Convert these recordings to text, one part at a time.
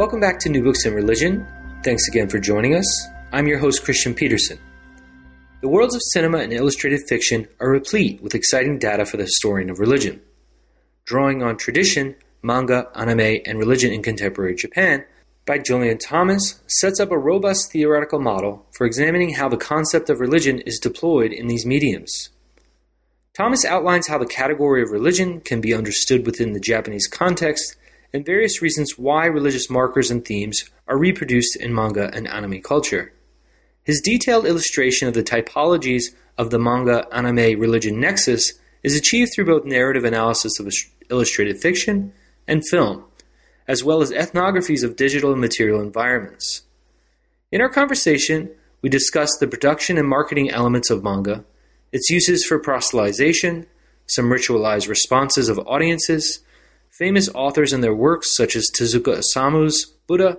Welcome back to New Books in Religion. Thanks again for joining us. I'm your host, Christian Peterson. The worlds of cinema and illustrated fiction are replete with exciting data for the historian of religion. Drawing on tradition, manga, anime, and religion in contemporary Japan, by Jolyon Thomas sets up a robust theoretical model for examining how the concept of religion is deployed in these mediums. Thomas outlines how the category of religion can be understood within the Japanese context and various reasons why religious markers and themes are reproduced in manga and anime culture. His detailed illustration of the typologies of the manga anime religion nexus is achieved through both narrative analysis of illustrated fiction and film, as well as ethnographies of digital and material environments. In our conversation, we discussed the production and marketing elements of manga, its uses for proselytization, some ritualized responses of audiences, Famous authors and their works, such as Tezuka Osamu's Buddha,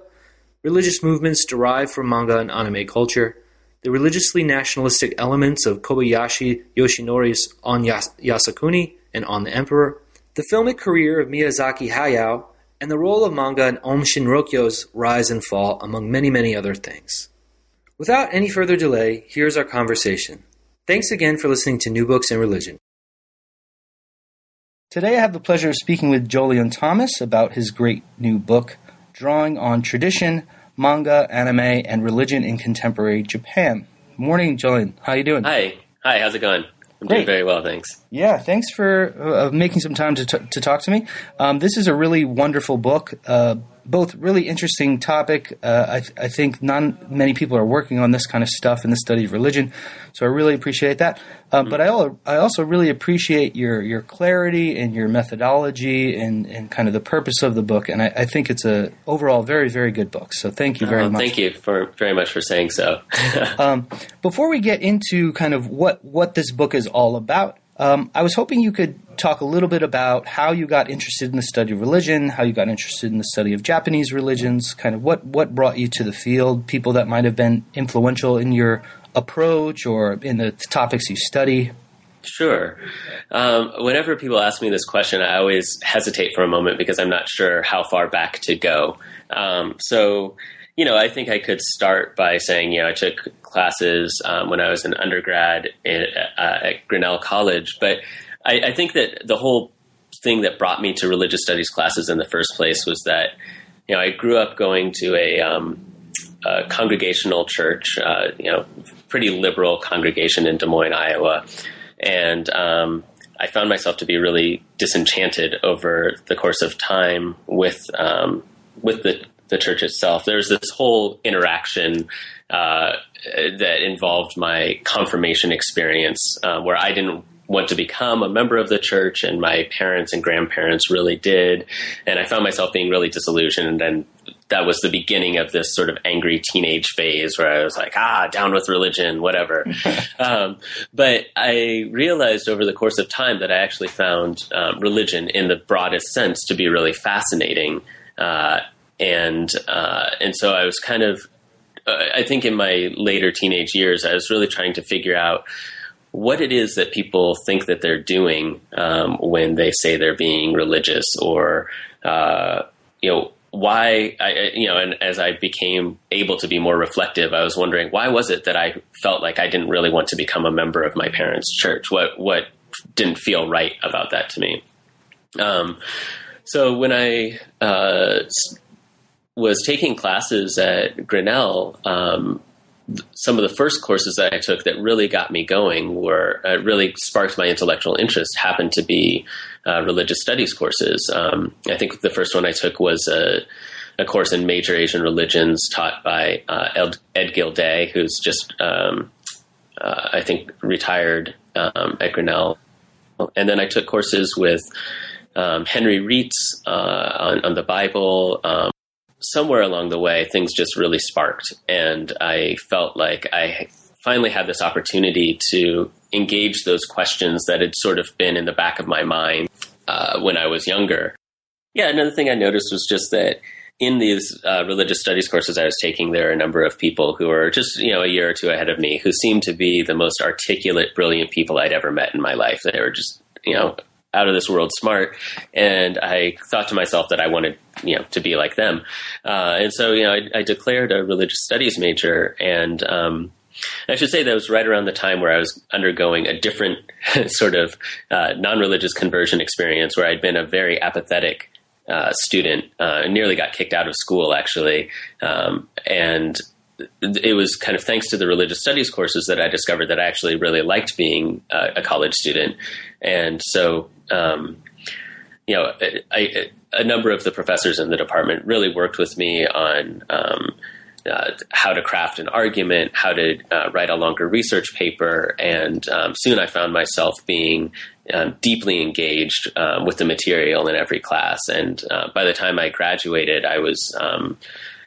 religious movements derived from manga and anime culture, the religiously nationalistic elements of Kobayashi Yoshinori's On Yas- Yasukuni and On the Emperor, the filmic career of Miyazaki Hayao, and the role of manga in Aum Shinrikyo's rise and fall, among many, many other things. Without any further delay, here's our conversation. Thanks again for listening to New Books in Religion. Today I have the pleasure of speaking with Jolyon Thomas about his great new book, Drawing on Tradition, Manga, Anime, and Religion in Contemporary Japan. Morning, Jolyon. How are you doing? Hi. Hi, how's it going? I'm Great. doing very well, thanks. Yeah, thanks for uh, making some time to, t- to talk to me. Um, this is a really wonderful book, uh, both really interesting topic. Uh, I, th- I, think not many people are working on this kind of stuff in the study of religion, so I really appreciate that. Uh, mm-hmm. But I, al- I also really appreciate your, your clarity and your methodology and, and kind of the purpose of the book. And I, I think it's a overall very very good book. So thank you very uh, much. Thank you for very much for saying so. um, before we get into kind of what what this book is all about. Um, I was hoping you could talk a little bit about how you got interested in the study of religion, how you got interested in the study of Japanese religions, kind of what, what brought you to the field, people that might have been influential in your approach or in the topics you study. Sure. Um, whenever people ask me this question, I always hesitate for a moment because I'm not sure how far back to go. Um, so, you know, I think I could start by saying, you know, I took classes um, when I was an undergrad in, uh, at Grinnell College, but I, I, think that the whole thing that brought me to religious studies classes in the first place was that, you know, I grew up going to a, um, a congregational church, uh, you know, pretty liberal congregation in Des Moines, Iowa, and um, I found myself to be really disenchanted over the course of time with um, with the the church itself. There's this whole interaction uh, that involved my confirmation experience, uh, where I didn't want to become a member of the church, and my parents and grandparents really did, and I found myself being really disillusioned. And that was the beginning of this sort of angry teenage phase where I was like, ah, down with religion, whatever. um, but I realized over the course of time that I actually found um, religion in the broadest sense to be really fascinating. Uh, and uh, and so I was kind of, uh, I think in my later teenage years, I was really trying to figure out what it is that people think that they're doing um, when they say they're being religious, or uh, you know why I you know and as I became able to be more reflective I was wondering why was it that I felt like I didn't really want to become a member of my parents church? What what didn't feel right about that to me? Um, so when I uh, was taking classes at Grinnell, um, some of the first courses that I took that really got me going were uh, really sparked my intellectual interest happened to be uh, religious studies courses. Um, I think the first one I took was a, a course in major Asian religions taught by uh, Ed, Ed Gilday, who's just um, uh, I think retired um, at Grinnell And then I took courses with um, Henry Rietz uh, on, on, the Bible. Um, somewhere along the way, things just really sparked, and I felt like I finally had this opportunity to engage those questions that had sort of been in the back of my mind uh, when I was younger. Yeah, another thing I noticed was just that in these uh, religious studies courses I was taking, there are a number of people who are just you know a year or two ahead of me who seemed to be the most articulate, brilliant people I'd ever met in my life. They were just you know out of this world smart, and I thought to myself that I wanted you know to be like them, uh, and so you know I, I, declared a religious studies major, and um, I should say that was right around the time where I was undergoing a different sort of uh, non-religious conversion experience, where I'd been a very apathetic uh, student, uh, nearly got kicked out of school actually, um, and it was kind of thanks to the religious studies courses that I discovered that I actually really liked being a, a college student, and so. Um, you know, I, I, a number of the professors in the department really worked with me on um, uh, how to craft an argument, how to uh, write a longer research paper, and um, soon I found myself being um, deeply engaged um, with the material in every class. And uh, by the time I graduated, I was, um,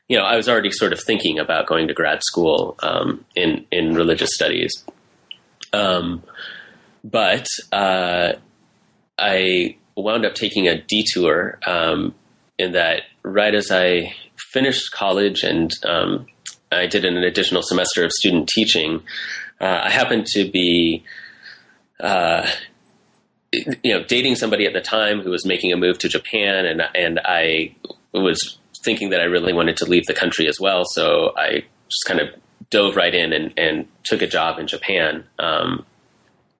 you know, I was already sort of thinking about going to grad school um, in in religious studies. But uh, I wound up taking a detour in that right as I finished college and um, I did an additional semester of student teaching, uh, I happened to be, uh, you know, dating somebody at the time who was making a move to Japan, and and I was thinking that I really wanted to leave the country as well. So I just kind of dove right in and, and took a job in Japan. Um,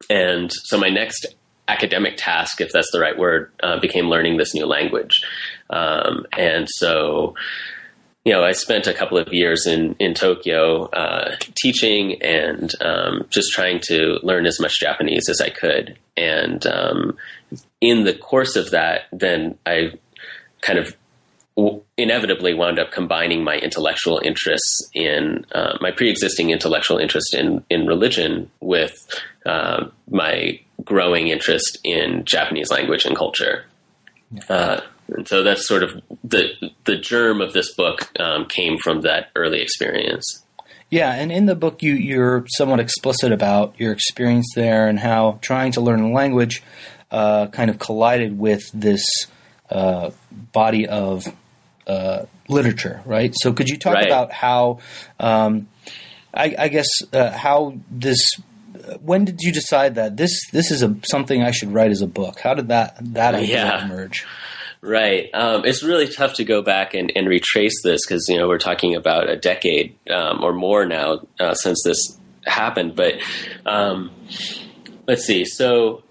and so my next academic task, if that's the right word, uh, became learning this new language. Um, and so you know, I spent a couple of years in in Tokyo uh, teaching and um, just trying to learn as much Japanese as I could. And um, in the course of that, then I kind of inevitably wound up combining my intellectual interests in uh, my pre-existing intellectual interest in in religion with uh, my growing interest in Japanese language and culture. Uh, and so that's sort of the the germ of this book um, came from that early experience. Yeah, and in the book, you you're somewhat explicit about your experience there and how trying to learn a language uh, kind of collided with this uh, body of uh, literature, right? So, could you talk right. about how, um, I, I, guess, uh, how this? When did you decide that this this is a something I should write as a book? How did that that idea yeah. emerge? Right. Um, it's really tough to go back and, and retrace this because you know we're talking about a decade um, or more now uh, since this happened. But um, let's see. So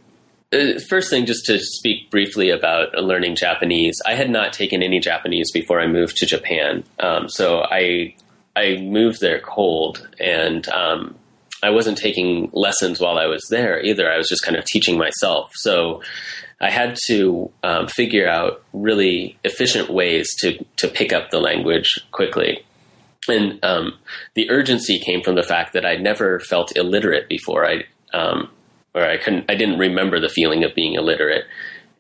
uh, first thing, just to speak briefly about learning Japanese, I had not taken any Japanese before I moved to Japan. Um, so I I moved there cold, and um, I wasn't taking lessons while I was there either. I was just kind of teaching myself. So I had to um, figure out really efficient ways to to pick up the language quickly. And um, the urgency came from the fact that I never felt illiterate before. I um, or I couldn't, I didn't remember the feeling of being illiterate,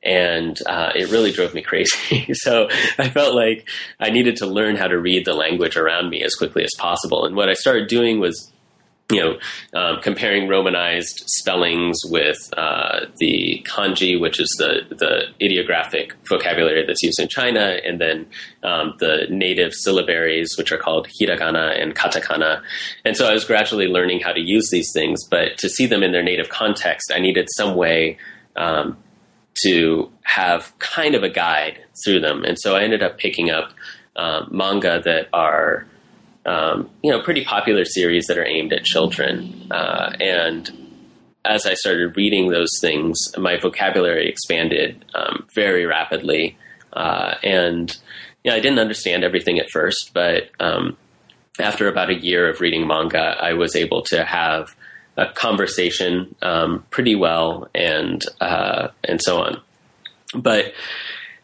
and uh, it really drove me crazy. so I felt like I needed to learn how to read the language around me as quickly as possible. And what I started doing was you know, um, comparing Romanized spellings with uh, the kanji, which is the the ideographic vocabulary that's used in China, and then um, the native syllabaries, which are called hiragana and katakana. And so I was gradually learning how to use these things, but to see them in their native context, I needed some way um, to have kind of a guide through them. And so I ended up picking up um, manga that are um, you know, pretty popular series that are aimed at children. Uh, and as I started reading those things, my vocabulary expanded um, very rapidly. Uh, and yeah, I didn't understand everything at first, but um, after about a year of reading manga, I was able to have a conversation um, pretty well, and uh, and so on. But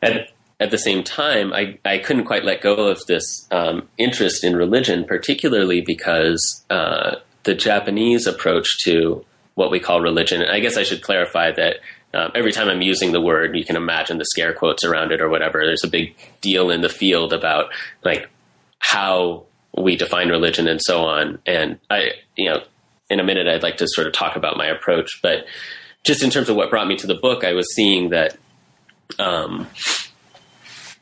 at at the same time, I, I couldn't quite let go of this um, interest in religion, particularly because uh, the Japanese approach to what we call religion. And I guess I should clarify that um, every time I'm using the word, you can imagine the scare quotes around it or whatever. There's a big deal in the field about like how we define religion and so on. And I, you know, in a minute, I'd like to sort of talk about my approach, but just in terms of what brought me to the book, I was seeing that, um,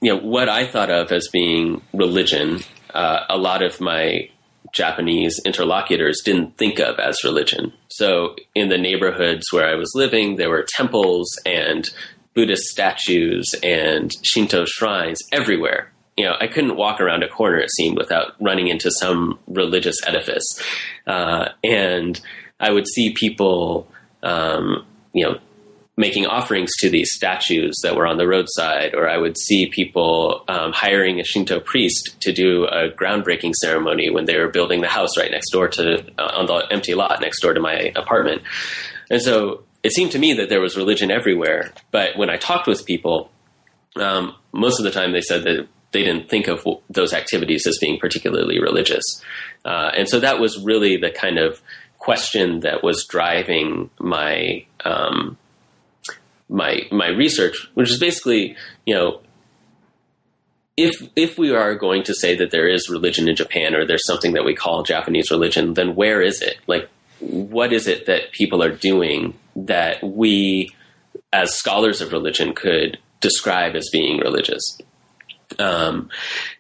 you know, what I thought of as being religion, uh, a lot of my Japanese interlocutors didn't think of as religion. So in the neighborhoods where I was living, there were temples and Buddhist statues and Shinto shrines everywhere. You know, I couldn't walk around a corner, it seemed, without running into some religious edifice. Uh, and I would see people, um, you know, making offerings to these statues that were on the roadside, or I would see people um, hiring a Shinto priest to do a groundbreaking ceremony when they were building the house right next door to uh, on the empty lot next door to my apartment. And so it seemed to me that there was religion everywhere. But when I talked with people, um, most of the time they said that they didn't think of those activities as being particularly religious. Uh, and so that was really the kind of question that was driving my um, my my research, which is basically, you know, if if we are going to say that there is religion in Japan or there's something that we call Japanese religion, then where is it? Like, what is it that people are doing that we, as scholars of religion, could describe as being religious? Um,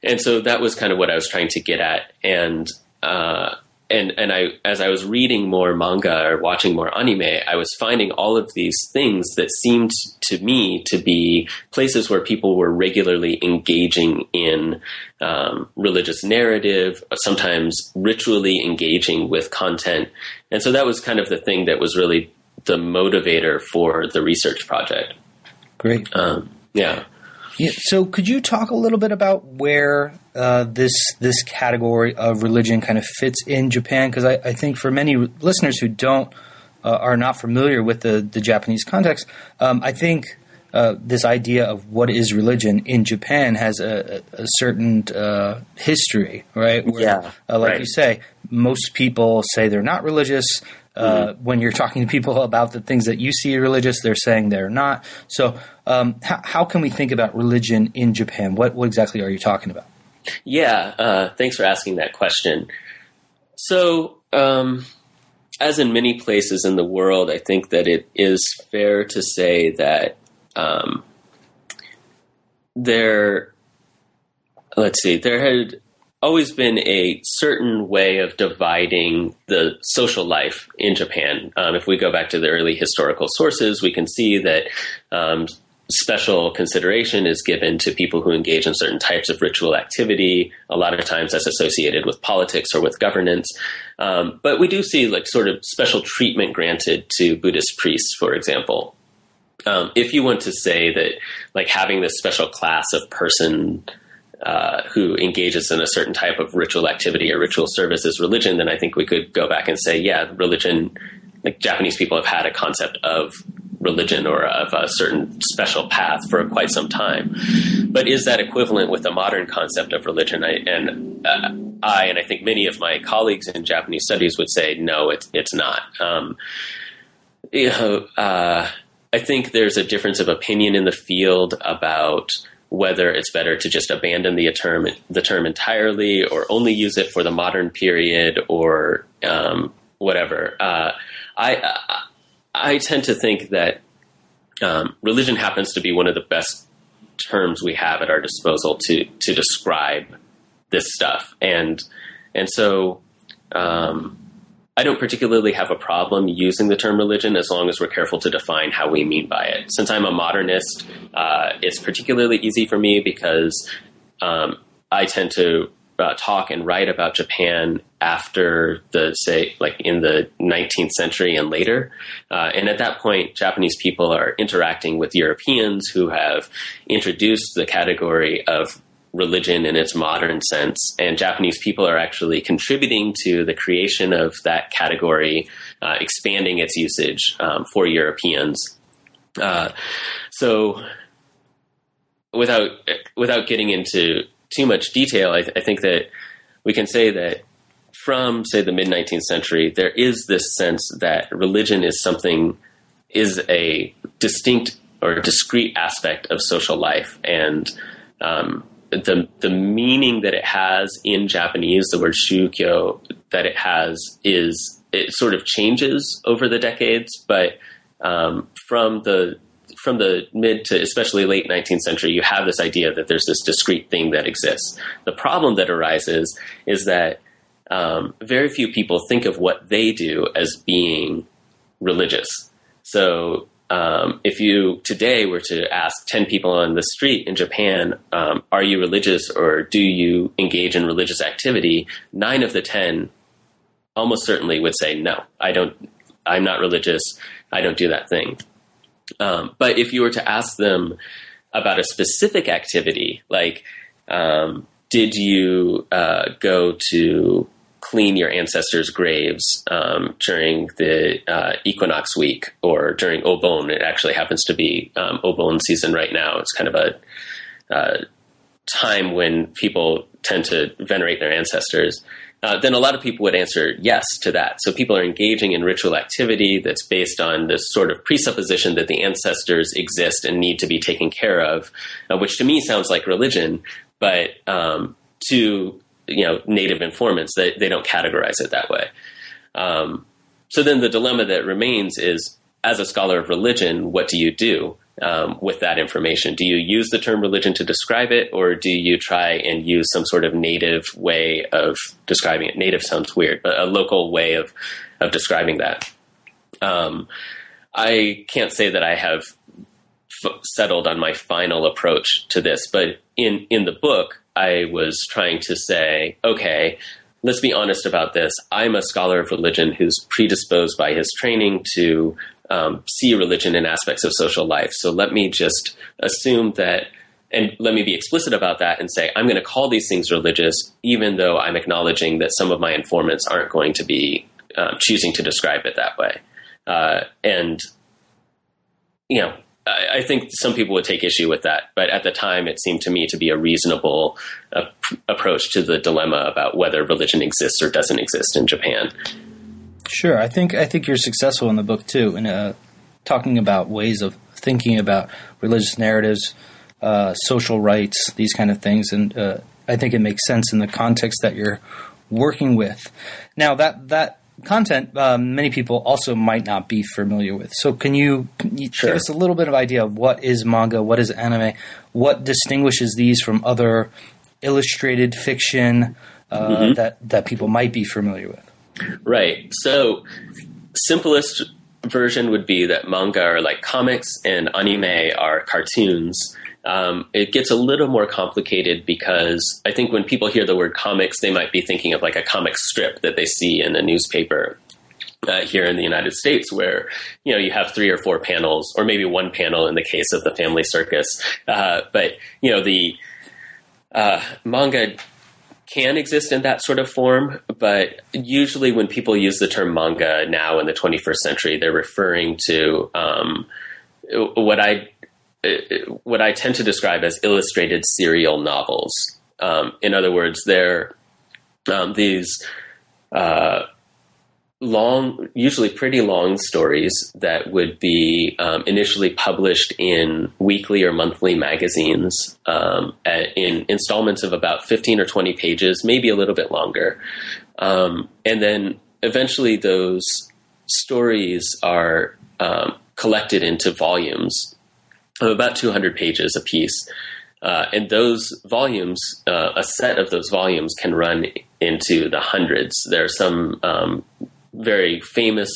and so that was kind of what I was trying to get at, and uh, and and I as I was reading more manga or watching more anime, I was finding all of these things that seemed to me to be places where people were regularly engaging in um, religious narrative, sometimes ritually engaging with content, and so that was kind of the thing that was really the motivator for the research project. Great. Um, yeah. Yeah, so, could you talk a little bit about where uh, this this category of religion kind of fits in Japan? Because I, I, think for many listeners who don't uh, are not familiar with the the Japanese context, um, I think uh, this idea of what is religion in Japan has a, a certain uh, history, right? Where, yeah, uh, like right. you say, most people say they're not religious. Uh, mm-hmm. When you're talking to people about the things that you see religious, they're saying they're not. So, um, how, how, can we think about religion in Japan? What, what exactly are you talking about? Yeah, uh, thanks for asking that question. So, um, as in many places in the world, I think that it is fair to say that um, there, let's see, there had always been a certain way of dividing the social life in Japan. Um, if we go back to the early historical sources, we can see that um, special consideration is given to people who engage in certain types of ritual activity. A lot of times that's associated with politics or with governance. Um, but we do see like sort of special treatment granted to Buddhist priests, for example. Um, if you want to say that like having this special class of person uh, who engages in a certain type of ritual activity or ritual service is religion, then I think we could go back and say, yeah, religion, like Japanese people have had a concept of religion or of a certain special path for quite some time. But is that equivalent with the modern concept of religion? I, and uh, I, and I think many of my colleagues in Japanese studies would say, no, it's, it's not. Um, you know, uh, I think there's a difference of opinion in the field about whether it's better to just abandon the term the term entirely or only use it for the modern period or um, whatever. Uh, I I tend to think that um, religion happens to be one of the best terms we have at our disposal to to describe this stuff, and and so. Um, I don't particularly have a problem using the term religion as long as we're careful to define how we mean by it. Since I'm a modernist, uh, it's particularly easy for me because um, I tend to uh, talk and write about Japan after the say like in the 19th century and later uh, and at that point japanese people are interacting with europeans who have introduced the category of religion in its modern sense. And Japanese people are actually contributing to the creation of that category, uh, expanding its usage um, for Europeans. Uh, so, without without getting into too much detail, I, I think that we can say that from say the mid 19th century, there is this sense that religion is something is a distinct or discrete aspect of social life, and um, the the meaning that it has in Japanese, the word shukyo that it has is it sort of changes over the decades, but um, from the from the mid to especially late 19th century, you have this idea that there's this discrete thing that exists. The problem that arises is that um, very few people think of what they do as being religious. So um, if you today were to ask 10 people on the street in Japan, um, are you religious or do you engage in religious activity? Nine of the 10 almost certainly would say, no, I don't, I'm not religious. I don't do that thing. Um, but if you were to ask them about a specific activity, like, um, did you uh, go to clean your ancestors' graves um, during the uh, equinox week or during Obon. It actually happens to be um, Obon season right now. It's kind of a uh, time when people tend to venerate their ancestors. Uh, then a lot of people would answer yes to that. So people are engaging in ritual activity that's based on this sort of presupposition that the ancestors exist and need to be taken care of, uh, which to me sounds like religion, but um, to you know native informants they, they don't categorize it that way um, so then the dilemma that remains is as a scholar of religion what do you do um, with that information. Do you use the term religion to describe it or do you try and use some sort of native way of describing it? Native sounds weird but a local way of of describing that. Um, i can't say that i have f- settled on my final approach to this but in in the book I was trying to say, okay, let's be honest about this. I'm a scholar of religion who's predisposed by his training to um, see religion in aspects of social life. So let me just assume that, and let me be explicit about that and say, I'm going to call these things religious, even though I'm acknowledging that some of my informants aren't going to be um, choosing to describe it that way. Uh, and, you know, I think some people would take issue with that, but at the time, it seemed to me to be a reasonable uh, approach to the dilemma about whether religion exists or doesn't exist in Japan. Sure, I think I think you're successful in the book too, in uh, talking about ways of thinking about religious narratives, uh, social rites, these kind of things, and uh, I think it makes sense in the context that you're working with. Now that that content um, many people also might not be familiar with. So, can you, can you sure. give us a little bit of idea of what is manga, what is anime, what distinguishes these from other illustrated fiction uh, mm-hmm. that that people might be familiar with? Right. So, simplest version would be that manga are like comics and anime are cartoons. Um, it gets a little more complicated because I think when people hear the word comics, they might be thinking of like a comic strip that they see in a newspaper. Uh, here in the United States, where you know you have three or four panels, or maybe one panel in the case of the Family Circus, uh, but you know the uh, manga can exist in that sort of form, but usually when people use the term manga now in the 21st century, they're referring to um, what I what I tend to describe as illustrated serial novels. Um, in other words, they're um, these uh, long, usually pretty long stories that would be um, initially published in weekly or monthly magazines um, at, in installments of about 15 or 20 pages, maybe a little bit longer. Um, and then eventually those stories are um, collected into volumes of about 200 pages a piece. Uh, and those volumes, uh, a set of those volumes can run into the hundreds. There are some um, very famous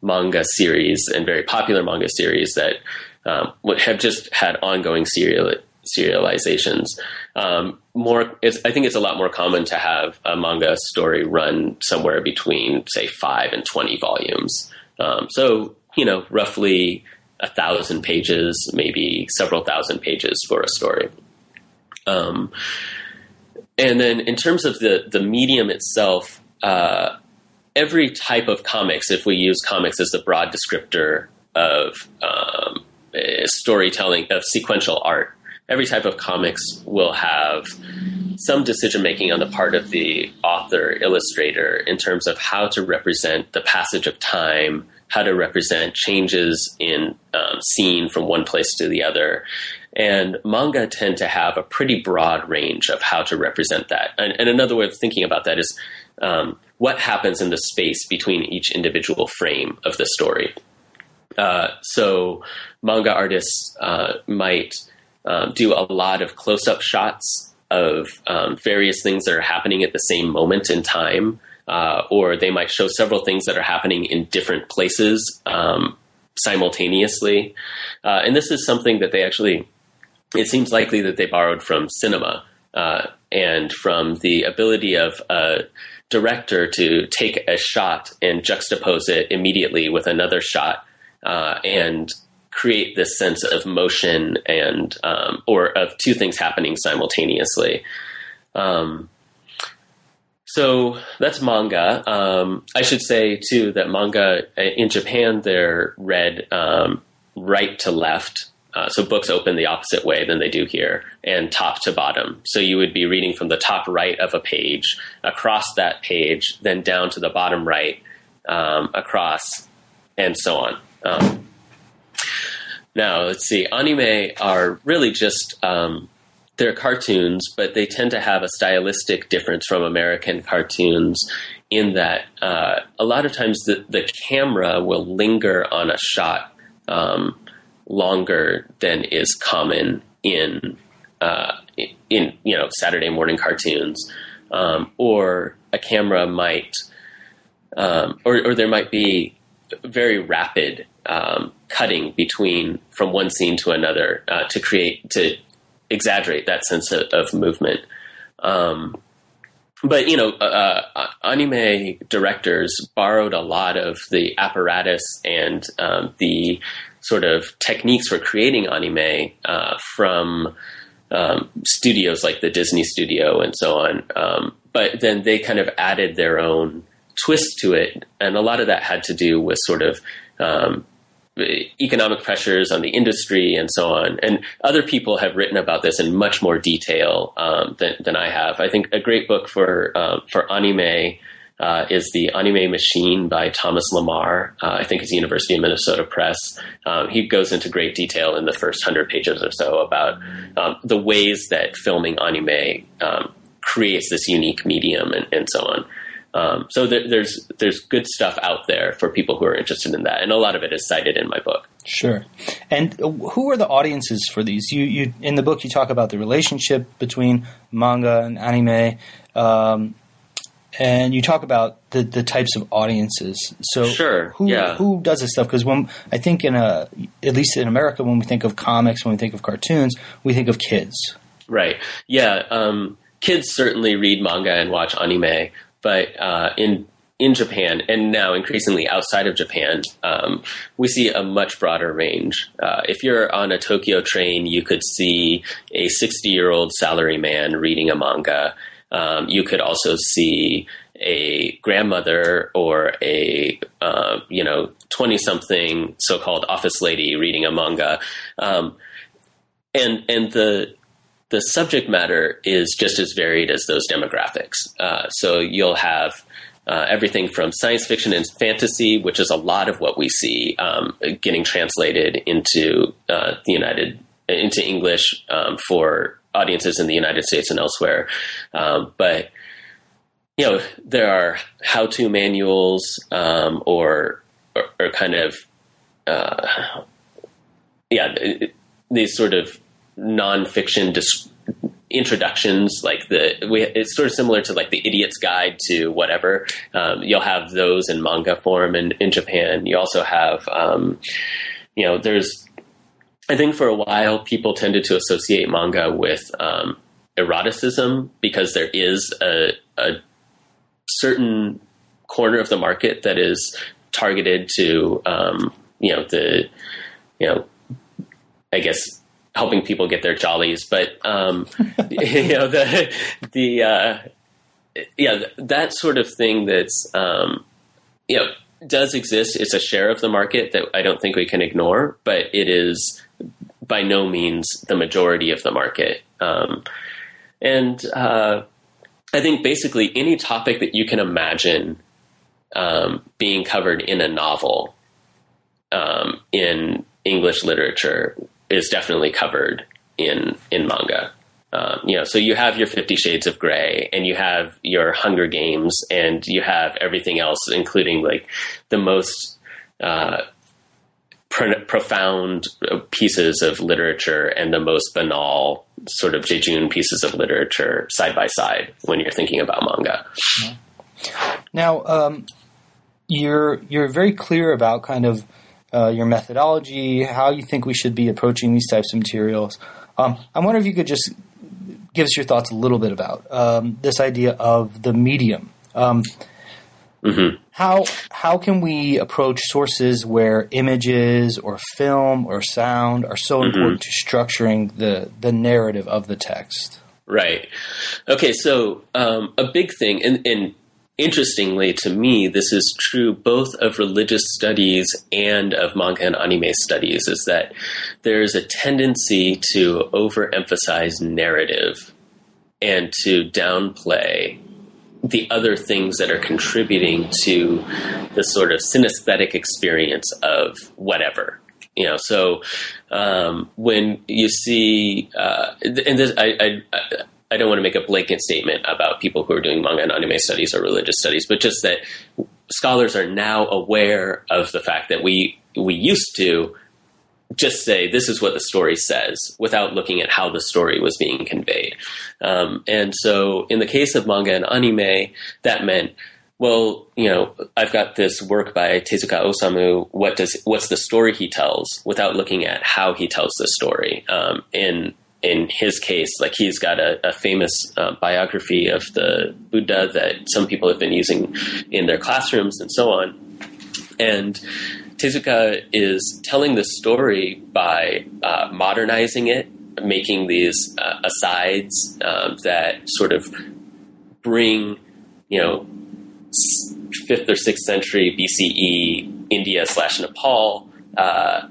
manga series and very popular manga series that um, have just had ongoing serial serializations. Um, more, I think it's a lot more common to have a manga story run somewhere between, say, five and twenty volumes. Um, so, you know, roughly a thousand pages, maybe several thousand pages for a story. Um, and then in terms of the the medium itself, uh, every type of comics, if we use comics as the broad descriptor of um, storytelling of sequential art, every type of comics will have some decision making on the part of the author illustrator in terms of how to represent the passage of time how to represent changes in um, scene from one place to the other. And manga tend to have a pretty broad range of how to represent that. And, and another way of thinking about that is um, what happens in the space between each individual frame of the story. Uh, so, manga artists uh, might um, do a lot of close up shots of um, various things that are happening at the same moment in time, uh, or they might show several things that are happening in different places um, simultaneously. Uh, and this is something that they actually, it seems likely that they borrowed from cinema uh, and from the ability of a director to take a shot and juxtapose it immediately with another shot uh, and create this sense of motion and um, or of two things happening simultaneously. Um, so that's manga. Um, I should say too that manga uh, in Japan they're read um, right to left. Uh, so books open the opposite way than they do here, and top to bottom. So you would be reading from the top right of a page across that page, then down to the bottom right, um, across, and so on. Um, now, let's see. Anime are really just um, they're cartoons, but they tend to have a stylistic difference from American cartoons in that uh, a lot of times the, the camera will linger on a shot um, longer than is common in uh, in you know Saturday morning cartoons, um, or a camera might, um, or, or there might be very rapid um, cutting between from one scene to another uh, to create to exaggerate that sense of, of movement. Um, but you know, uh, uh, anime directors borrowed a lot of the apparatus and um, the sort of techniques for creating anime uh, from um, studios like the Disney Studio and so on. Um, but then they kind of added their own twist to it, and a lot of that had to do with sort of um, economic pressures on the industry and so on. And other people have written about this in much more detail um, than, than, I have. I think a great book for um, for anime. Uh, is the Anime Machine by Thomas Lamarre. Uh, I think it's University of Minnesota Press. Um, he goes into great detail in the first hundred pages or so about um, the ways that filming anime um, creates this unique medium and, and so on. Um, so there, there's there's good stuff out there for people who are interested in that, and a lot of it is cited in my book. Sure. And who are the audiences for these? You you in the book you talk about the relationship between manga and anime, um, and you talk about the, the types of audiences. So sure, who yeah. who does this stuff? Because when I think in a at least in America, when we think of comics, when we think of cartoons, we think of kids. Right. Yeah. Um, kids certainly read manga and watch anime but uh, in in Japan and now increasingly outside of Japan, um, we see a much broader range. Uh, if you're on a Tokyo train, you could see a 60 year old salaryman reading a manga. Um, you could also see a grandmother or a uh, you know 20 something so called office lady reading a manga. Um, and and the the subject matter is just as varied as those demographics. Uh, so you'll have uh, everything from science fiction and fantasy, which is a lot of what we see um, getting translated into uh, the United into English um, for audiences in the United States and elsewhere. Um, but you know, there are how-to manuals um, or, or, or kind of uh, yeah these sort of nonfiction dis- introductions like the we, it's sort of similar to like the idiot's guide to whatever um, you'll have those in manga form in, in japan you also have um, you know there's i think for a while people tended to associate manga with um, eroticism because there is a, a certain corner of the market that is targeted to um, you know the you know i guess helping people get their jollies. But um, you know the the uh, yeah that sort of thing that's um, you know does exist. It's a share of the market that I don't think we can ignore, but it is by no means the majority of the market. Um, and uh, I think basically any topic that you can imagine um, being covered in a novel um, in English literature is definitely covered in in manga. Um, you know, so you have your Fifty Shades of Grey, and you have your Hunger Games, and you have everything else, including like the most uh, pr- profound pieces of literature and the most banal sort of jejun pieces of literature side by side when you're thinking about manga. Now, um, you're you're very clear about kind of uh, your methodology, how you think we should be approaching these types of materials. Um, I wonder if you could just give us your thoughts a little bit about um, this idea of the medium. Um, Mm-hmm. How how can we approach sources where images or film or sound are so Mm-hmm. important to structuring the the narrative of the text? Right. Okay, so um, a big thing, and, and interestingly to me, this is true both of religious studies and of manga and anime studies, is that there's a tendency to overemphasize narrative and to downplay the other things that are contributing to the sort of synesthetic experience of whatever you know? So um, when you see uh, and this, I, I I don't want to make a blanket statement about people who are doing manga and anime studies or religious studies, but just that scholars are now aware of the fact that we we used to just say this is what the story says without looking at how the story was being conveyed. Um, and so, in the case of manga and anime, that meant, well, you know, I've got this work by Tezuka Osamu. What does what's the story he tells without looking at how he tells the story? Um, in in his case, like he's got a, a famous uh, biography of the Buddha that some people have been using in their classrooms and so on, and Tezuka is telling the story by uh, modernizing it, making these uh, asides um, that sort of bring, you know, fifth or sixth century BCE India slash Nepal uh,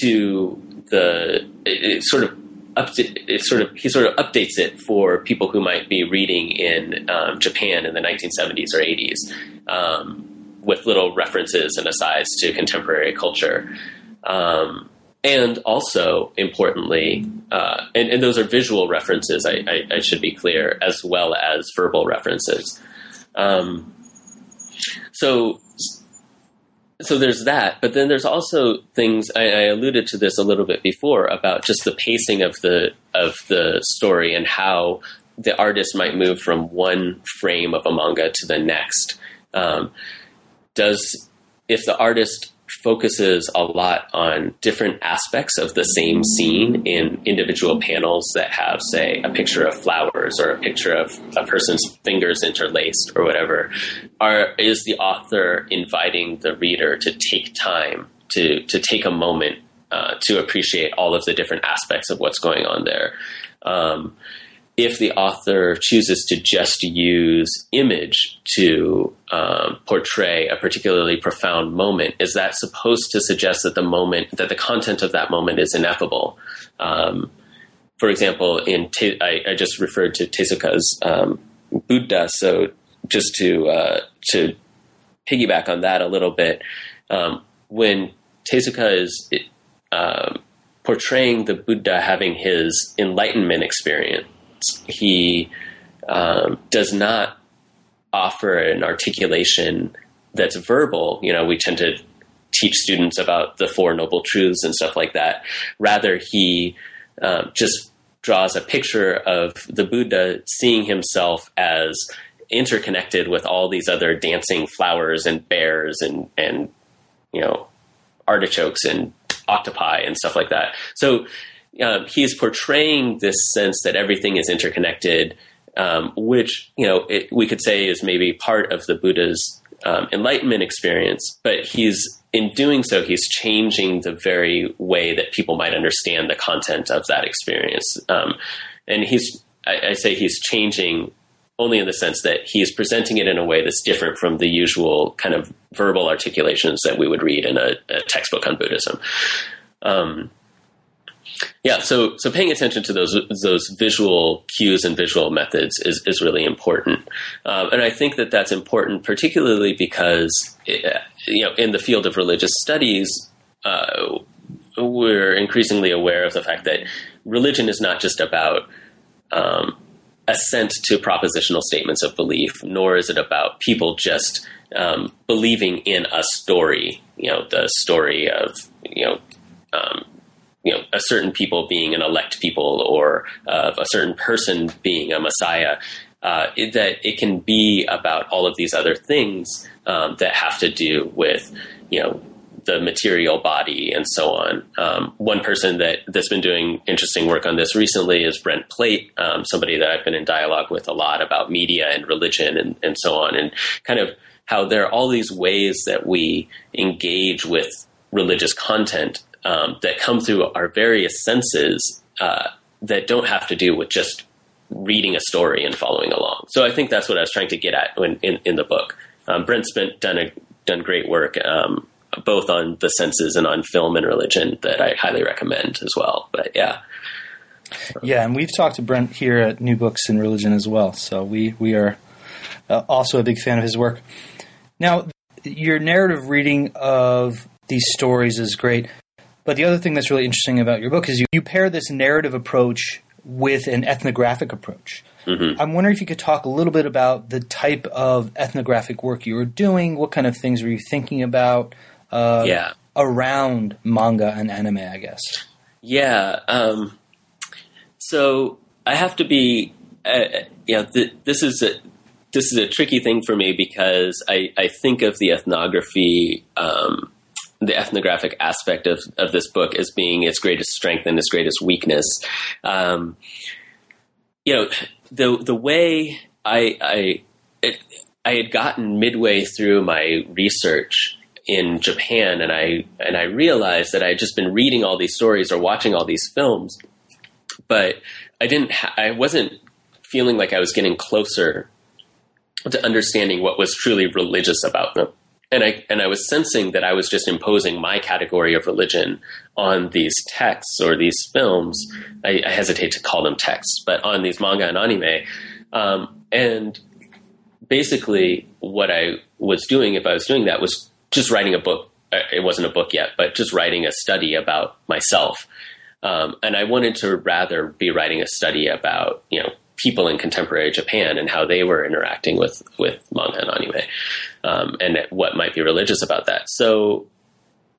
to the it, it sort of it sort of he sort of updates it for people who might be reading in um, Japan in the 1970s or 80s. Um, with little references and asides to contemporary culture. Um, and also, importantly, uh, and, and, those are visual references, I, I, I, should be clear, as well as verbal references. Um, so, so there's that, but then there's also things I, I alluded to this a little bit before about just the pacing of the of the story and how the artist might move from one frame of a manga to the next. Um, does if the artist focuses a lot on different aspects of the same scene in individual panels that have say a picture of flowers or a picture of a person's fingers interlaced or whatever are is the author inviting the reader to take time to to take a moment uh, to appreciate all of the different aspects of what's going on there? Um, if the author chooses to just use image to um, portray a particularly profound moment, is that supposed to suggest that the moment, that the content of that moment is ineffable? Um, for example, in Te- I, I, just referred to Tezuka's um, Buddha, so just to uh, to piggyback on that a little bit, um, when Tezuka is um, portraying the Buddha having his enlightenment experience he um, does not offer an articulation that's verbal. You know, we tend to teach students about the Four Noble Truths and stuff like that. Rather, he um, just draws a picture of the Buddha seeing himself as interconnected with all these other dancing flowers and bears and and you know artichokes and octopi and stuff like that. So um, is portraying this sense that everything is interconnected, um, which you know it, we could say is maybe part of the Buddha's um, enlightenment experience. But he's in doing so, he's changing the very way that people might understand the content of that experience. Um, and he's, I, I say, he's changing only in the sense that he is presenting it in a way that's different from the usual kind of verbal articulations that we would read in a, a textbook on Buddhism. Um, yeah, so so paying attention to those those visual cues and visual methods is is really important, um, and I think that that's important particularly because it, you know in the field of religious studies, uh, we're increasingly aware of the fact that religion is not just about um, assent to propositional statements of belief, nor is it about people just um, believing in a story. You know, the story of you know. Um, you know, a certain people being an elect people, or of a certain person being a messiah, uh, it, that it can be about all of these other things um, that have to do with, you know, the material body and so on. Um, one person that that's been doing interesting work on this recently is Brent Plate, um, somebody that I've been in dialogue with a lot about media and religion and, and so on, and kind of how there are all these ways that we engage with religious content um, that come through our various senses uh, that don't have to do with just reading a story and following along. So I think that's what I was trying to get at when, in, in the book. Um, Brent's done a, done great work um, both on the senses and on film and religion that I highly recommend as well. But yeah. Yeah, and we've talked to Brent here at New Books in Religion as well. So we we are uh, also a big fan of his work. Now, your narrative reading of these stories is great, but the other thing that's really interesting about your book is you, you pair this narrative approach with an ethnographic approach. Mm-hmm. I'm wondering if you could talk a little bit about the type of ethnographic work you were doing. What kind of things were you thinking about? uh, yeah. around manga and anime, I guess. Yeah. Um, so I have to be, uh, yeah. Th- this is a this is a tricky thing for me because I, I think of the ethnography, um, the ethnographic aspect of, of this book as being its greatest strength and its greatest weakness. Um, you know, the the way I I it, I had gotten midway through my research in Japan, and I and I realized that I had just been reading all these stories or watching all these films, but I didn't. Ha- I wasn't feeling like I was getting closer to understanding what was truly religious about them. And I and I was sensing that I was just imposing my category of religion on these texts or these films. I, I hesitate to call them texts, but on these manga and anime. Um, and basically, what I was doing, if I was doing that, was just writing a book. Uh, it wasn't a book yet, but just writing a study about myself. Um, and I wanted to rather be writing a study about you know people in contemporary Japan and how they were interacting with with manga and anime, um, and what might be religious about that. So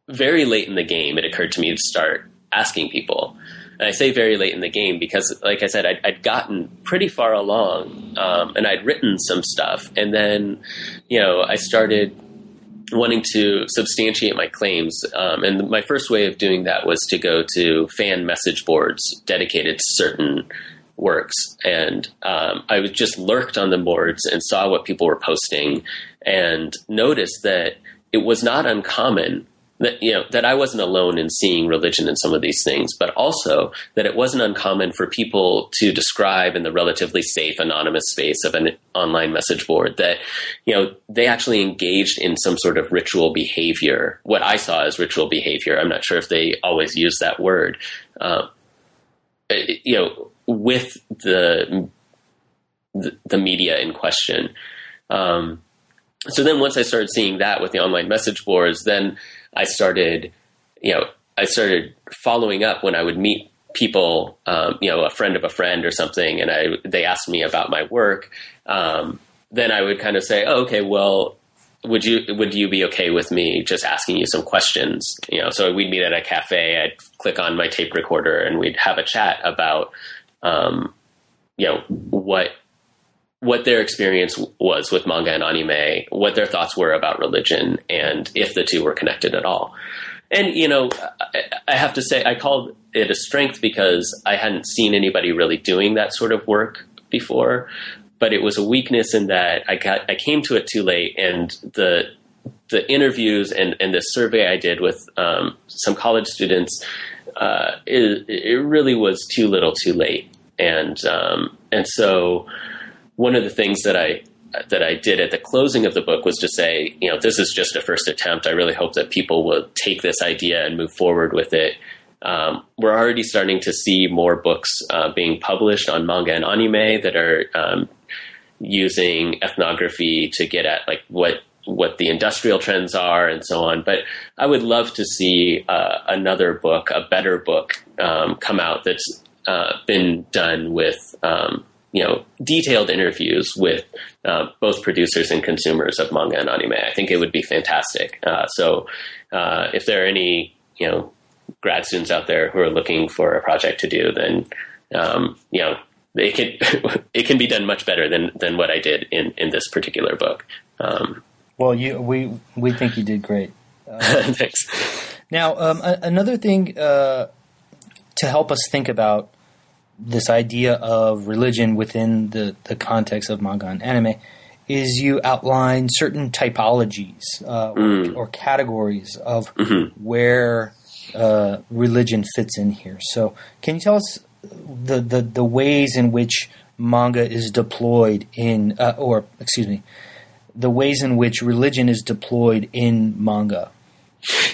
very late in the game, it occurred to me to start asking people. And I say very late in the game because, like I said, I'd, I'd gotten pretty far along, um, and I'd written some stuff, and then, you know, I started wanting to substantiate my claims. Um, and my first way of doing that was to go to fan message boards dedicated to certain works. And um, I was just lurked on the boards and saw what people were posting and noticed that it was not uncommon that you know that I wasn't alone in seeing religion in some of these things, but also that it wasn't uncommon for people to describe in the relatively safe anonymous space of an online message board that you know they actually engaged in some sort of ritual behavior. What I saw as ritual behavior. I'm not sure if they always use that word. Uh, you know, with the the, media in question. Um, so then once I started seeing that with the online message boards, then I started, you know, I started following up when I would meet people, um, you know, a friend of a friend or something, and I they asked me about my work. Um, then I would kind of say, oh, okay, well, would you would you be okay with me just asking you some questions? You know, so we'd meet at a cafe. I'd click on my tape recorder and we'd have a chat about, um, you know, what what their experience was with manga and anime, what their thoughts were about religion, and if the two were connected at all. And, you know, I have to say, I called it a strength because I hadn't seen anybody really doing that sort of work before. But it was a weakness in that I got I came to it too late, and the the interviews and, and the survey I did with um, some college students, uh, it, it, really was too little, too late, and um, and so one of the things that I that I did at the closing of the book was to say, you know, this is just a first attempt. I really hope that people will take this idea and move forward with it. Um, we're already starting to see more books uh, being published on manga and anime that are um, using ethnography to get at like what what the industrial trends are and so on. But I would love to see uh, another book, a better book, um, come out that's uh, been done with um, you know detailed interviews with uh, both producers and consumers of manga and anime. I think it would be fantastic. Uh, so uh, if there are any you know grad students out there who are looking for a project to do, then um, you know it can it can be done much better than than what I did in in this particular book. Um, well, you we we think you did great. Uh, thanks. Now, um, a- another thing uh, to help us think about this idea of religion within the, the context of manga and anime is you outline certain typologies uh, Mm. or, or categories of Mhm. where uh, religion fits in here. So, can you tell us the, the, the ways in which manga is deployed in, uh, or excuse me, the ways in which religion is deployed in manga?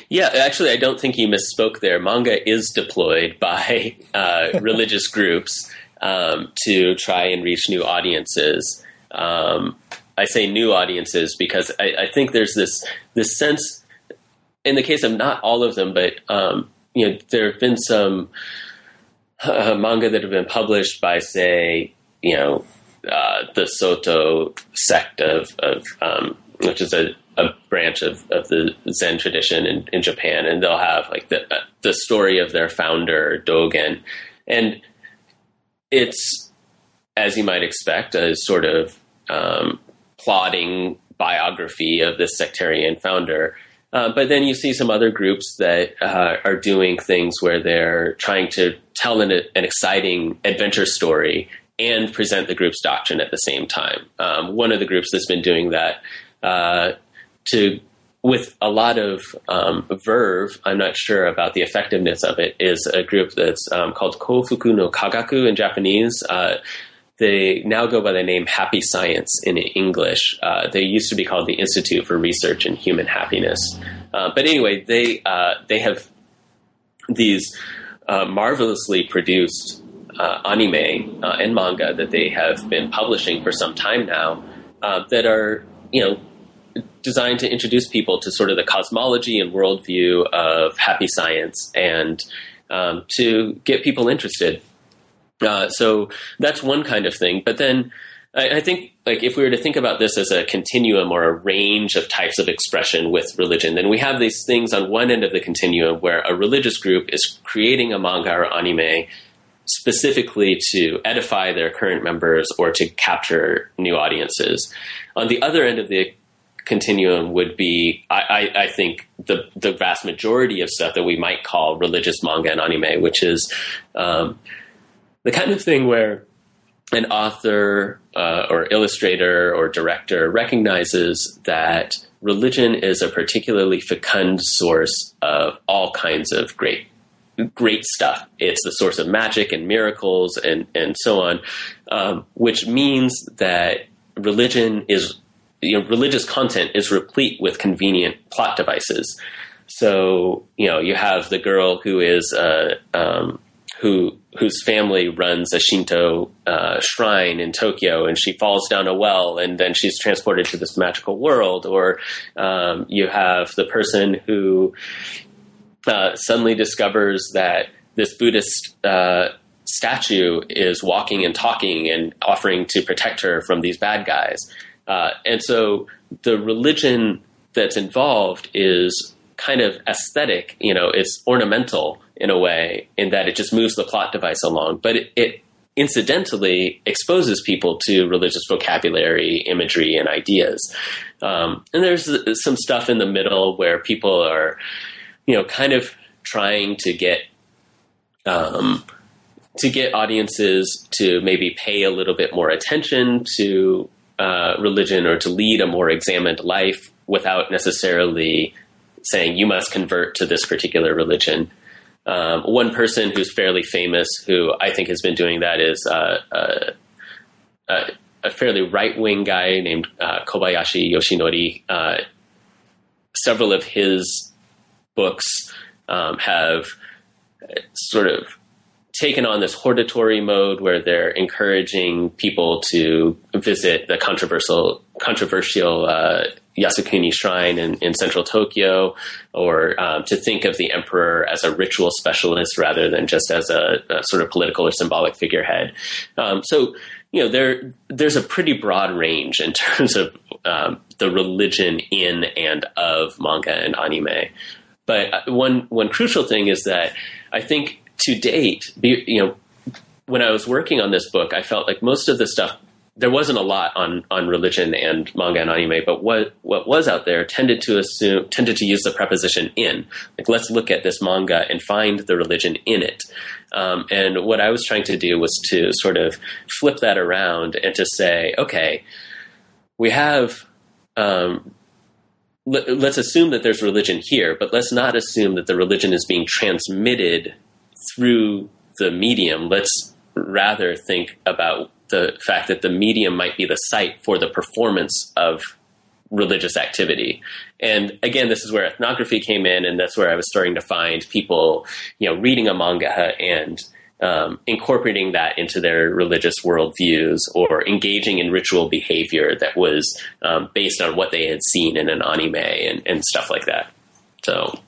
Yeah, actually, I don't think you misspoke there. Manga is deployed by uh, religious groups um, to try and reach new audiences. Um, I say new audiences because I, I think there's this this sense, in the case of not all of them, but um, you know, there have been some uh, manga that have been published by, say, you know, uh, the Soto sect of, of um, which is a, a branch of, of the Zen tradition in, in Japan, and they'll have like the the story of their founder Dogen, and it's as you might expect a sort of um, plotting biography of this sectarian founder. Uh, but then you see some other groups that uh, are doing things where they're trying to tell an, an exciting adventure story and present the group's doctrine at the same time. Um, one of the groups that's been doing that uh, to with a lot of um, verve, I'm not sure about the effectiveness of it, is a group that's um, called Kofuku no Kagaku in Japanese. Uh, they now go by the name Happy Science in English. Uh, they used to be called the Institute for Research in Human Happiness. Uh, but anyway, they uh, they have these uh, marvelously produced uh, anime and manga that they have been publishing for some time now that are you know designed to introduce people to sort of the cosmology and worldview of happy science and um, to get people interested. Uh, so that's one kind of thing. But then I, I think, like, if we were to think about this as a continuum or a range of types of expression with religion, then we have these things on one end of the continuum where a religious group is creating a manga or anime specifically to edify their current members or to capture new audiences. On the other end of the continuum would be, I, I, I think, the the vast majority of stuff that we might call religious manga and anime, which is um, the kind of thing where an author uh, or illustrator or director recognizes that religion is a particularly fecund source of all kinds of great great stuff. It's the source of magic and miracles and and so on, um, which means that religion is you know religious content is replete with convenient plot devices. So you know you have the girl who is uh, um, who whose family runs a Shinto uh, shrine in Tokyo, and she falls down a well, and then she's transported to this magical world. Or um, you have the person who uh, suddenly discovers that this Buddhist uh, statue is walking and talking and offering to protect her from these bad guys. Uh, and so the religion that's involved is kind of aesthetic, you know, it's ornamental in a way, in that it just moves the plot device along. But it, it incidentally exposes people to religious vocabulary, imagery, and ideas. Um, and there's some stuff in the middle where people are, you know, kind of trying to get um, to get audiences to maybe pay a little bit more attention to uh, religion or to lead a more examined life without necessarily saying you must convert to this particular religion. Um, one person who's fairly famous, who I think has been doing that, is uh, uh, a fairly right wing guy named uh, Kobayashi Yoshinori. Several of his books um, have sort of taken on this hortatory mode where they're encouraging people to visit the controversial controversial uh, Yasukuni Shrine in, in central Tokyo, or um, to think of the emperor as a ritual specialist rather than just as a, a sort of political or symbolic figurehead. Um, so, you know, there there's a pretty broad range in terms of um, the religion in and of manga and anime. But uh, one one crucial thing is that I think to date, you know, when I was working on this book, I felt like most of the stuff there wasn't a lot on on religion and manga and anime, but what what was out there tended to assume tended to use the preposition in. Like let's look at this manga and find the religion in it. Um, and what I was trying to do was to sort of flip that around and to say, okay, we have. Um, let, let's assume that there's religion here, but let's not assume that the religion is being transmitted through the medium. Let's rather think about the fact that the medium might be the site for the performance of religious activity. And again, this is where ethnography came in, and that's where I was starting to find people, you know, reading a manga and um, incorporating that into their religious worldviews or engaging in ritual behavior that was um, based on what they had seen in an anime and, and stuff like that. So.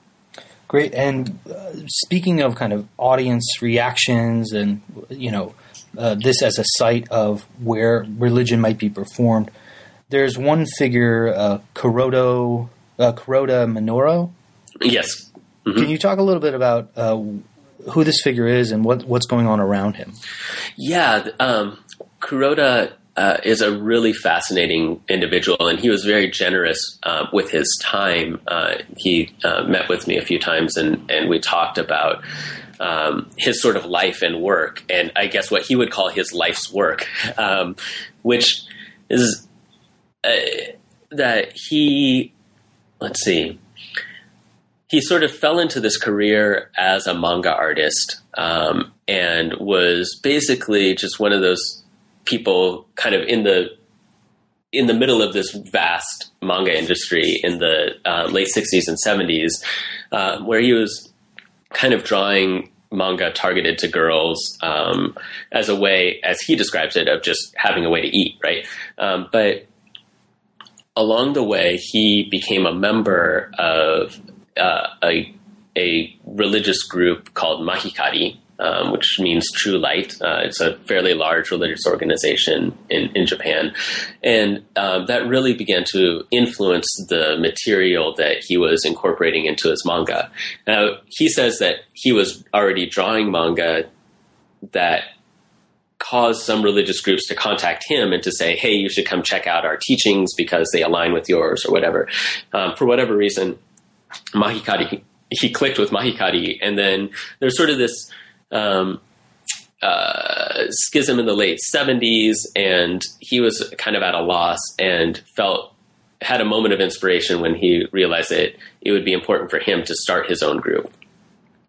Great. And uh, speaking of kind of audience reactions and, you know, uh, this as a site of where religion might be performed. There's one figure, uh, Kuroda, uh, Kuroda Minoru. Yes. Mm-hmm. Can you talk a little bit about uh, who this figure is and what, what's going on around him? Yeah, um, Kuroda uh, is a really fascinating individual, and he was very generous uh, with his time. Uh, he uh, met with me a few times, and, and we talked about um, his sort of life and work, and I guess what he would call his life's work, um, which is uh, that he, let's see, he sort of fell into this career as a manga artist um, and was basically just one of those people kind of in the in the middle of this vast manga industry in the uh, late 60s and 70s uh, where he was kind of drawing manga targeted to girls um, as a way, as he describes it, of just having a way to eat, right? Um, but along the way, he became a member of uh, a, a religious group called Mahikari, um, which means true light. Uh, it's a fairly large religious organization in, in Japan. And um, that really began to influence the material that he was incorporating into his manga. Now, he says that he was already drawing manga that caused some religious groups to contact him and to say, hey, you should come check out our teachings because they align with yours or whatever. Um, for whatever reason, Mahikari, he clicked with Mahikari. And then there's sort of this um, uh, schism in the late 70s, and he was kind of at a loss and felt had a moment of inspiration when he realized that it would be important for him to start his own group.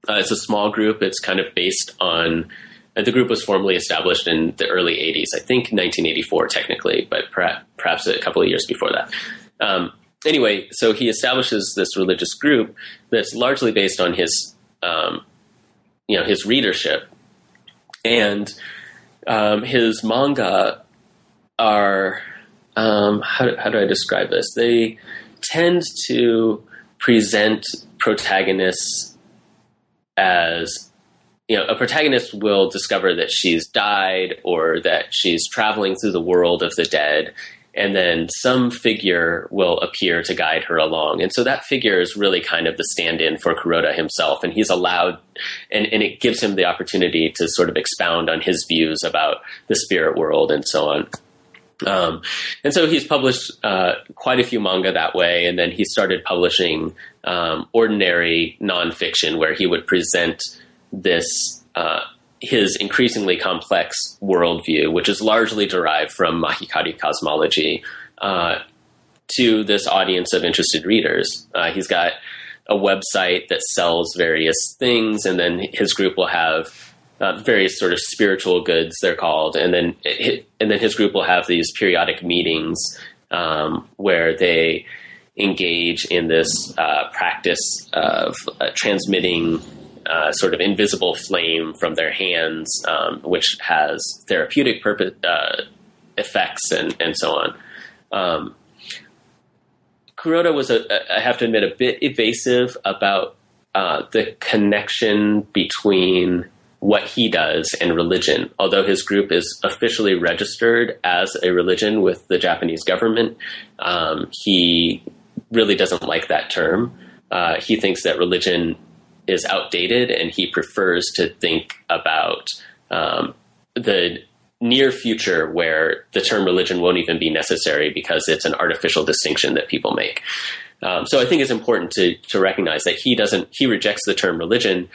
Uh, it's a small group. It's kind of based on uh, the group was formally established in the early 80s, I think 1984 technically, but perhaps, a couple of years before that. Um, anyway, so he establishes this religious group that's largely based on his um, you know his readership, and um, his manga are um, how, how do I describe this? They tend to present protagonists as you know, a protagonist will discover that she's died or that she's traveling through the world of the dead, and then some figure will appear to guide her along. And so that figure is really kind of the stand in for Kuroda himself, and he's allowed, and, and it gives him the opportunity to sort of expound on his views about the spirit world and so on. Um, and so he's published uh, quite a few manga that way, and then he started publishing um, ordinary nonfiction where he would present this uh, his increasingly complex worldview, which is largely derived from Mahikari cosmology, uh, to this audience of interested readers. Uh, he's got a website that sells various things, and then his group will have uh, various sort of spiritual goods. They're called, and then and then his group will have these periodic meetings um, where they engage in this uh, practice of uh, transmitting uh, sort of invisible flame from their hands, um, which has therapeutic purpose uh, effects and and so on. Um, Kuroda was, a, I have to admit, a bit evasive about uh, the connection between what he does and religion. Although his group is officially registered as a religion with the Japanese government, um, he really doesn't like that term. Uh, he thinks that religion is outdated and he prefers to think about um, the near future where the term religion won't even be necessary because it's an artificial distinction that people make. Um, so I think it's important to to recognize that he doesn't he rejects the term religion,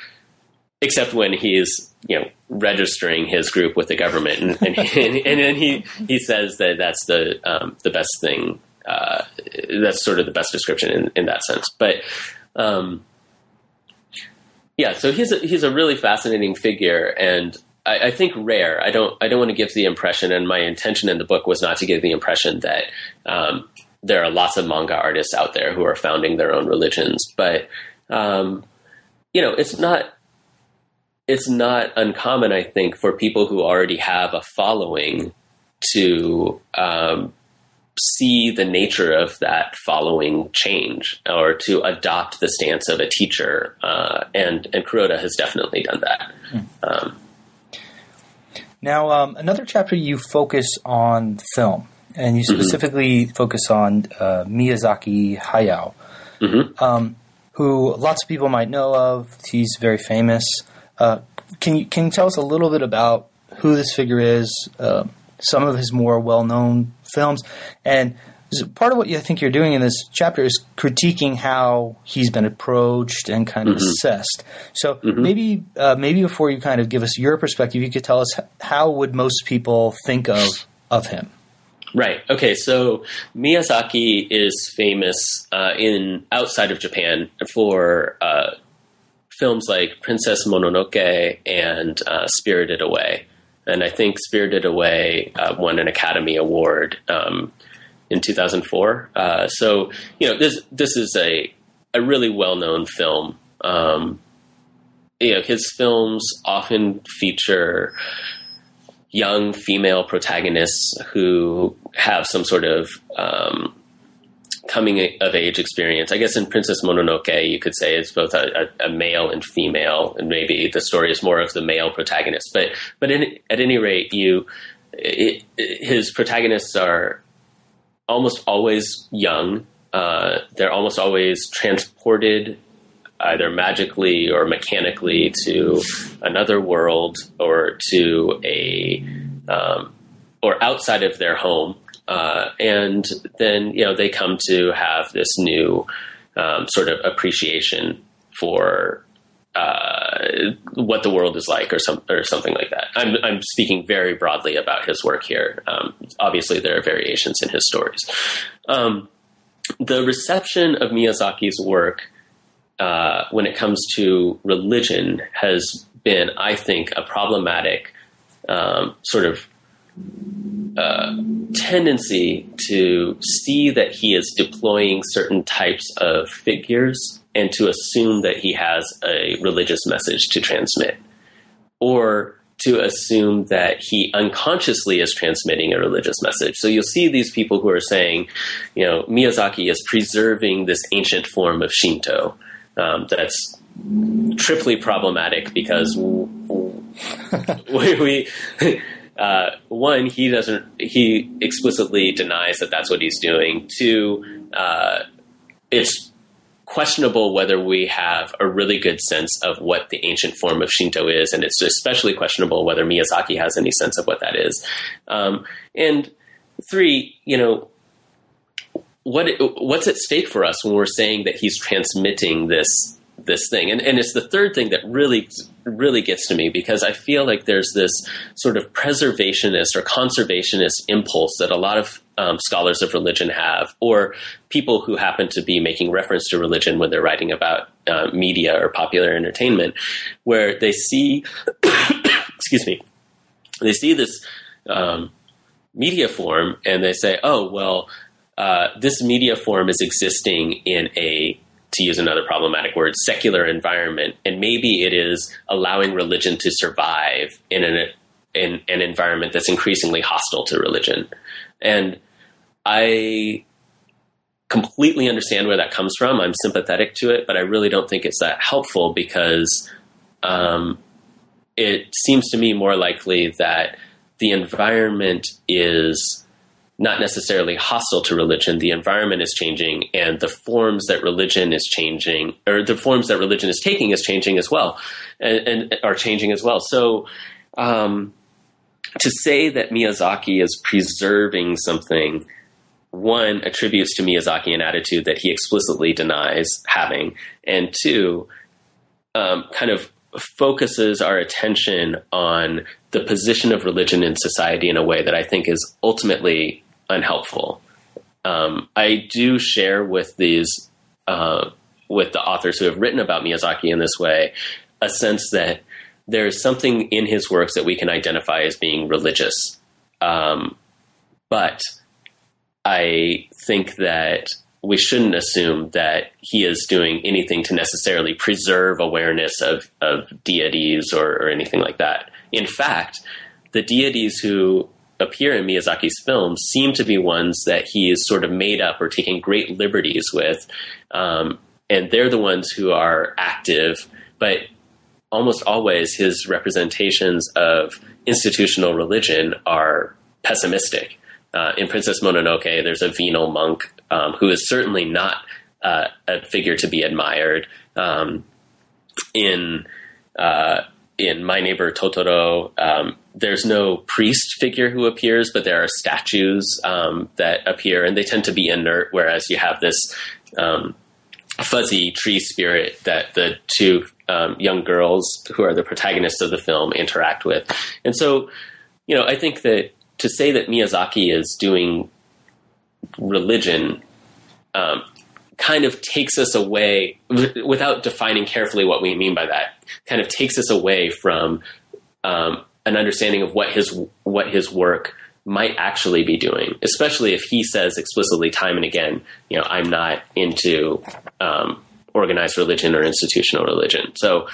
except when he's you know registering his group with the government, and and, and, then he he says that that's the um, the best thing. Uh, that's sort of the best description in, in that sense. But um, yeah, so he's a, he's a really fascinating figure, and I, I, think rare. I don't I don't want to give the impression, and my intention in the book was not to give the impression that um, there are lots of manga artists out there who are founding their own religions, but um, you know, it's not it's not uncommon. I think for people who already have a following to um, see the nature of that following change or to adopt the stance of a teacher. Uh, and, and Kuroda has definitely done that. Hmm. Um, now, um, another chapter you focus on film, and you mm-hmm. specifically mm-hmm. focus on uh, Miyazaki Hayao, mm-hmm. um, who lots of people might know of. He's very famous. Uh, can you can you tell us a little bit about who this figure is, uh, some of his more well known films, and part of what I think you're doing in this chapter is critiquing how he's been approached and kind of mm-hmm. assessed. So mm-hmm. maybe uh, maybe before you kind of give us your perspective, you could tell us how would most people think of of him. Right. Okay. So Miyazaki is famous uh, in outside of Japan for uh, films like Princess Mononoke and uh, Spirited Away, and I think Spirited Away uh, won an Academy Award. Um, in 2004. Uh, so you know this this is a a really well known film. Um, you know his films often feature young female protagonists who have some sort of um, coming of age experience. I guess in Princess Mononoke, you could say it's both a, a, male and female, and maybe the story is more of the male protagonist. But but in, at any rate, you it, his protagonists are almost always young. Uh, they're almost always transported either magically or mechanically to another world or to a um, or outside of their home, uh, and then you know they come to have this new um, sort of appreciation for uh, what the world is like, or some or something like that. I'm I'm speaking very broadly about his work here. Um, obviously, there are variations in his stories. Um, the reception of Miyazaki's work uh, when it comes to religion has been, I think, a problematic um, sort of uh, tendency to see that he is deploying certain types of figures and to assume that he has a religious message to transmit, or to assume that he unconsciously is transmitting a religious message. So you'll see these people who are saying, you know, Miyazaki is preserving this ancient form of Shinto. Um, that's triply problematic because we, we uh, one, he doesn't, he explicitly denies that that's what he's doing. Two, uh, it's questionable whether we have a really good sense of what the ancient form of Shinto is, and it's especially questionable whether Miyazaki has any sense of what that is. Um, and three, you know, what what's at stake for us when we're saying that he's transmitting this this thing? And and it's the third thing that really really gets to me because I feel like there's this sort of preservationist or conservationist impulse that a lot of um, scholars of religion have, or people who happen to be making reference to religion when they're writing about uh, media or popular entertainment, where they see, excuse me, they see this um, media form and they say, oh, well, uh, this media form is existing in a to use another problematic word, secular environment, and maybe it is allowing religion to survive in an in an environment that's increasingly hostile to religion. And I completely understand where that comes from. I'm sympathetic to it, but I really don't think it's that helpful because um, it seems to me more likely that the environment is not necessarily hostile to religion. The environment is changing, and the forms that religion is changing, or the forms that religion is taking, is changing as well, and, and are changing as well. So, um, to say that Miyazaki is preserving something, one attributes to Miyazaki an attitude that he explicitly denies having, and two, um, kind of focuses our attention on the position of religion in society in a way that I think is ultimately unhelpful. Um, I do share with these uh, with the authors who have written about Miyazaki in this way a sense that there's something in his works that we can identify as being religious, um, but I think that we shouldn't assume that he is doing anything to necessarily preserve awareness of, of deities or, or anything like that. In fact, the deities who appear in Miyazaki's films seem to be ones that he is sort of made up or taking great liberties with. Um, and they're the ones who are active, but almost always his representations of institutional religion are pessimistic. Uh, in Princess Mononoke, there's a venal monk um, who is certainly not uh, a figure to be admired. Um, in uh, in My Neighbor Totoro, um, there's no priest figure who appears, but there are statues um, that appear, and they tend to be inert. Whereas you have this um, fuzzy tree spirit that the two um, young girls who are the protagonists of the film interact with, and so you know I think that to say that Miyazaki is doing religion um, kind of takes us away without defining carefully what we mean by that kind of takes us away from um, an understanding of what his what his work might actually be doing especially if he says explicitly time and again you know i'm not into um, organized religion or institutional religion so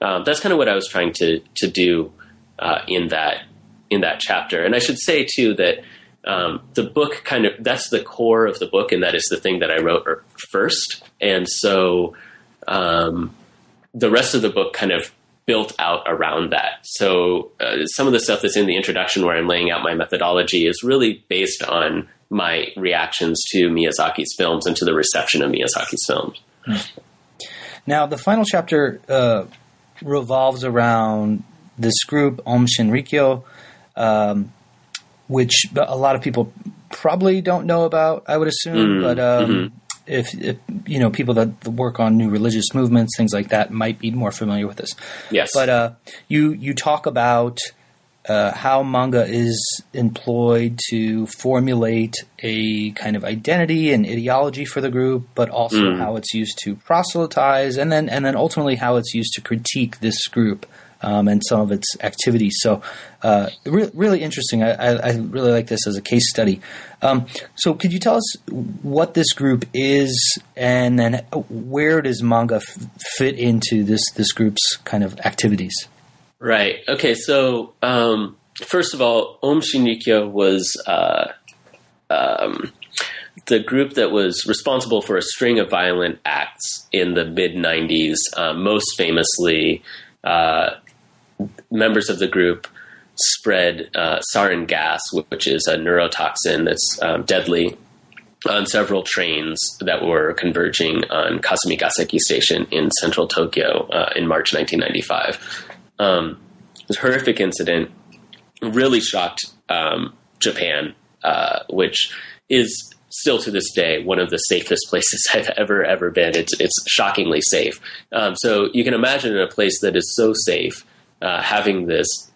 um, that's kind of what i was trying to to do uh, in that in that chapter and i should say too that um, the book kind of that's the core of the book, and that is the thing that I wrote er, first. And so um, the rest of the book kind of built out around that. So uh, some of the stuff that's in the introduction, where I'm laying out my methodology, is really based on my reactions to Miyazaki's films and to the reception of Miyazaki's films. Now, the final chapter uh, revolves around this group, Aum Shinrikyo. Um, which a lot of people probably don't know about. I would assume, mm, but um, mm-hmm. If, if, you know people that work on new religious movements, things like that, might be more familiar with this. Yes, but uh, you you talk about uh, how manga is employed to formulate a kind of identity and ideology for the group, but also mm. how it's used to proselytize, and then and then ultimately how it's used to critique this group um, and some of its activities. So, uh, re- really interesting. I, I, I, really like this as a case study. Um, so, could you tell us what this group is, and then where does manga f- fit into this this group's kind of activities? Right. Okay. So, um, first of all, Aum Shinrikyo was. Uh, um, the group that was responsible for a string of violent acts in the mid 90s, uh, most famously uh, members of the group spread uh, sarin gas, which is a neurotoxin that's um, deadly, on several trains that were converging on Kasumigaseki Station in central Tokyo uh, in March 1995. Um, a horrific incident, really shocked um, Japan, uh, which is still to this day one of the safest places I've ever ever been. It's it's shockingly safe. Um, so you can imagine in a place that is so safe uh, having this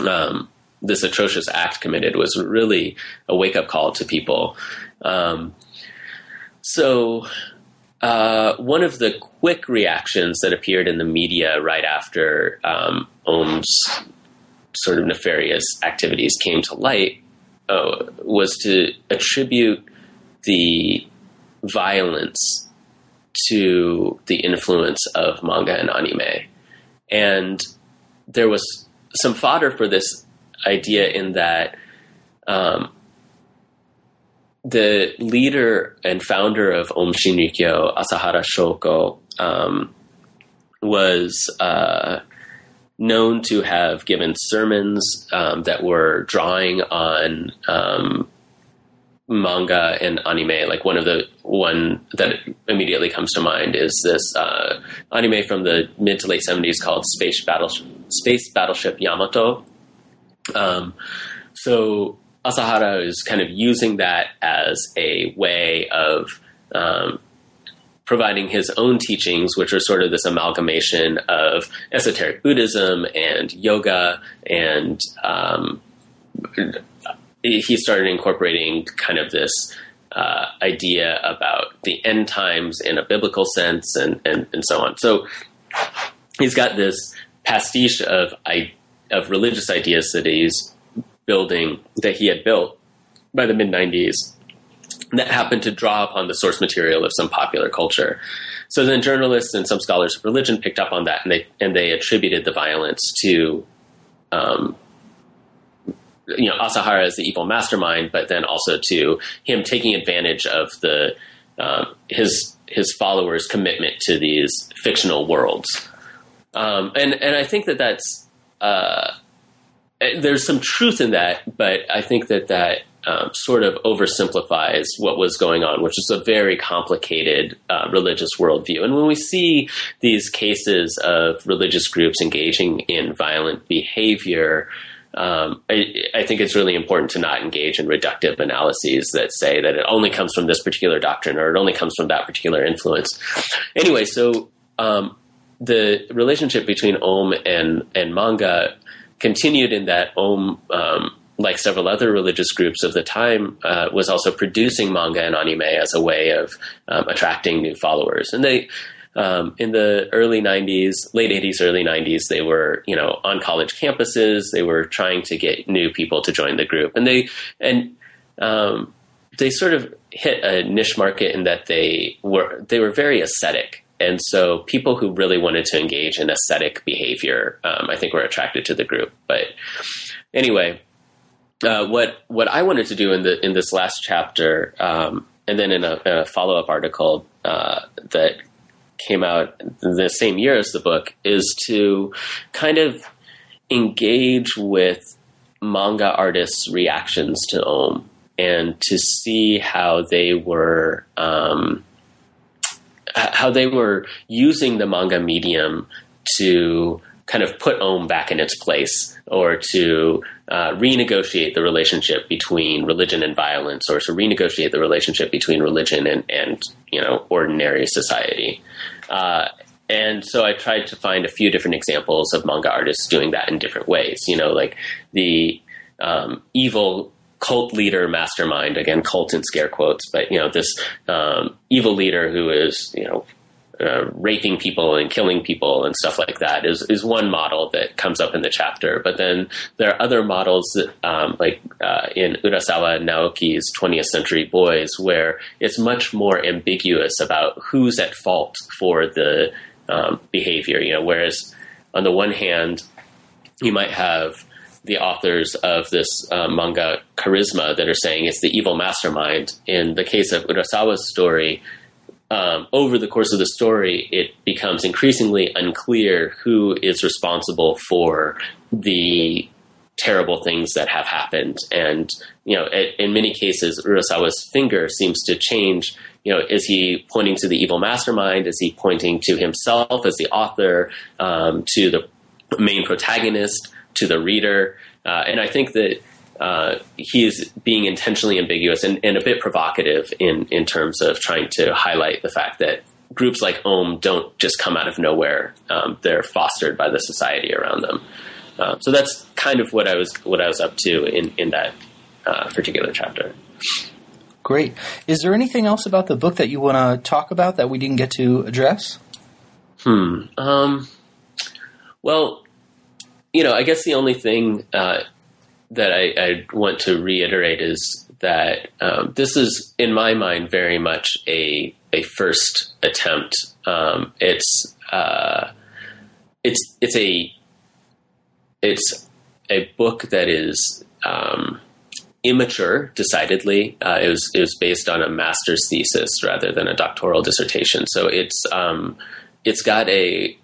um, this atrocious act committed was really a wake up call to people. Um, so, uh, one of the quick reactions that appeared in the media right after um, Aum's sort of nefarious activities came to light uh, was to attribute the violence to the influence of manga and anime. And there was some fodder for this idea in that um, the leader and founder of Aum Shinrikyo, Asahara Shoko, um, was uh, known to have given sermons um, that were drawing on um, manga and anime. Like one of the one that immediately comes to mind is this uh, anime from the mid to late seventies called Space Battle Space Battleship Yamato. Um, so Asahara is kind of using that as a way of um, providing his own teachings, which are sort of this amalgamation of esoteric Buddhism and yoga, and um, he started incorporating kind of this uh, idea about the end times in a biblical sense, and and, and so on. So he's got this pastiche of of religious ideas that he's building that he had built by the mid 90s that happened to draw upon the source material of some popular culture. So then journalists and some scholars of religion picked up on that and they and they attributed the violence to um, you know Asahara as the evil mastermind, but then also to him taking advantage of the um, his his followers' commitment to these fictional worlds. Um, and and I think that that's uh, there's some truth in that, but I think that that um, sort of oversimplifies what was going on, which is a very complicated uh, religious worldview. And when we see these cases of religious groups engaging in violent behavior, um, I, I, think it's really important to not engage in reductive analyses that say that it only comes from this particular doctrine or it only comes from that particular influence. Anyway, so um, the relationship between Aum and and manga continued in that Aum, um, like several other religious groups of the time, uh, was also producing manga and anime as a way of um, attracting new followers. And they, um, in the early 90s, late 80s, early 90s, they were, you know, on college campuses. They were trying to get new people to join the group. And they, and, um, they sort of hit a niche market in that they were, they were very ascetic and so people who really wanted to engage in ascetic behavior, um, I think, were attracted to the group. But anyway, uh, what what I wanted to do in the in this last chapter, um, and then in a, a follow up article uh, that came out the same year as the book, is to kind of engage with manga artists' reactions to Aum and to see how they were. Um, how they were using the manga medium to kind of put Aum back in its place or to uh, renegotiate the relationship between religion and violence or to renegotiate the relationship between religion and, and you know ordinary society. Uh, and so I tried to find a few different examples of manga artists doing that in different ways. You know, like the um, evil cult leader mastermind again cult in scare quotes but you know this um, evil leader who is you know uh, raping people and killing people and stuff like that is is one model that comes up in the chapter. But then there are other models that, um, like uh, in Urasawa Naoki's 20th Century Boys, where it's much more ambiguous about who's at fault for the um, behavior. You know, whereas on the one hand, you might have the authors of this uh, manga charisma that are saying it's the evil mastermind. In the case of Urasawa's story, um, over the course of the story, it becomes increasingly unclear who is responsible for the terrible things that have happened. And, you know, in many cases, Urasawa's finger seems to change. You know, is he pointing to the evil mastermind? Is he pointing to himself as the author, um, to the main protagonist? to the reader. Uh, and I think that uh, he is being intentionally ambiguous and, and, a bit provocative in, in terms of trying to highlight the fact that groups like Aum don't just come out of nowhere. Um, they're fostered by the society around them. Uh, so that's kind of what I was what I was up to in in that uh, particular chapter. Great. Is there anything else about the book that you want to talk about that we didn't get to address? Hmm. Um, well, you know, I guess the only thing uh, that I, I, want to reiterate is that um, this is, in my mind, very much a a first attempt. Um, it's uh, it's it's a it's a book that is um, immature, decidedly. Uh, it was it was based on a master's thesis rather than a doctoral dissertation. So it's um, it's got a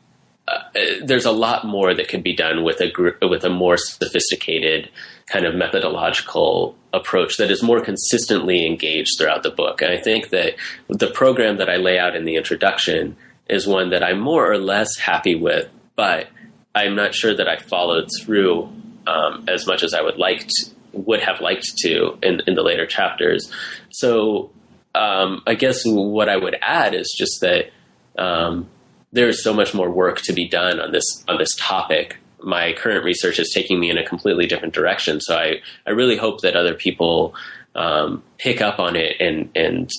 uh, there's a lot more that could be done with a with a more sophisticated kind of methodological approach that is more consistently engaged throughout the book. And I think that the program that I lay out in the introduction is one that I'm more or less happy with, but I'm not sure that I followed through um, as much as I would like to, would have liked to in, in the later chapters. So um, I guess what I would add is just that um, there is so much more work to be done on this on this topic. My current research is taking me in a completely different direction. So I, I really hope that other people um, pick up on it and and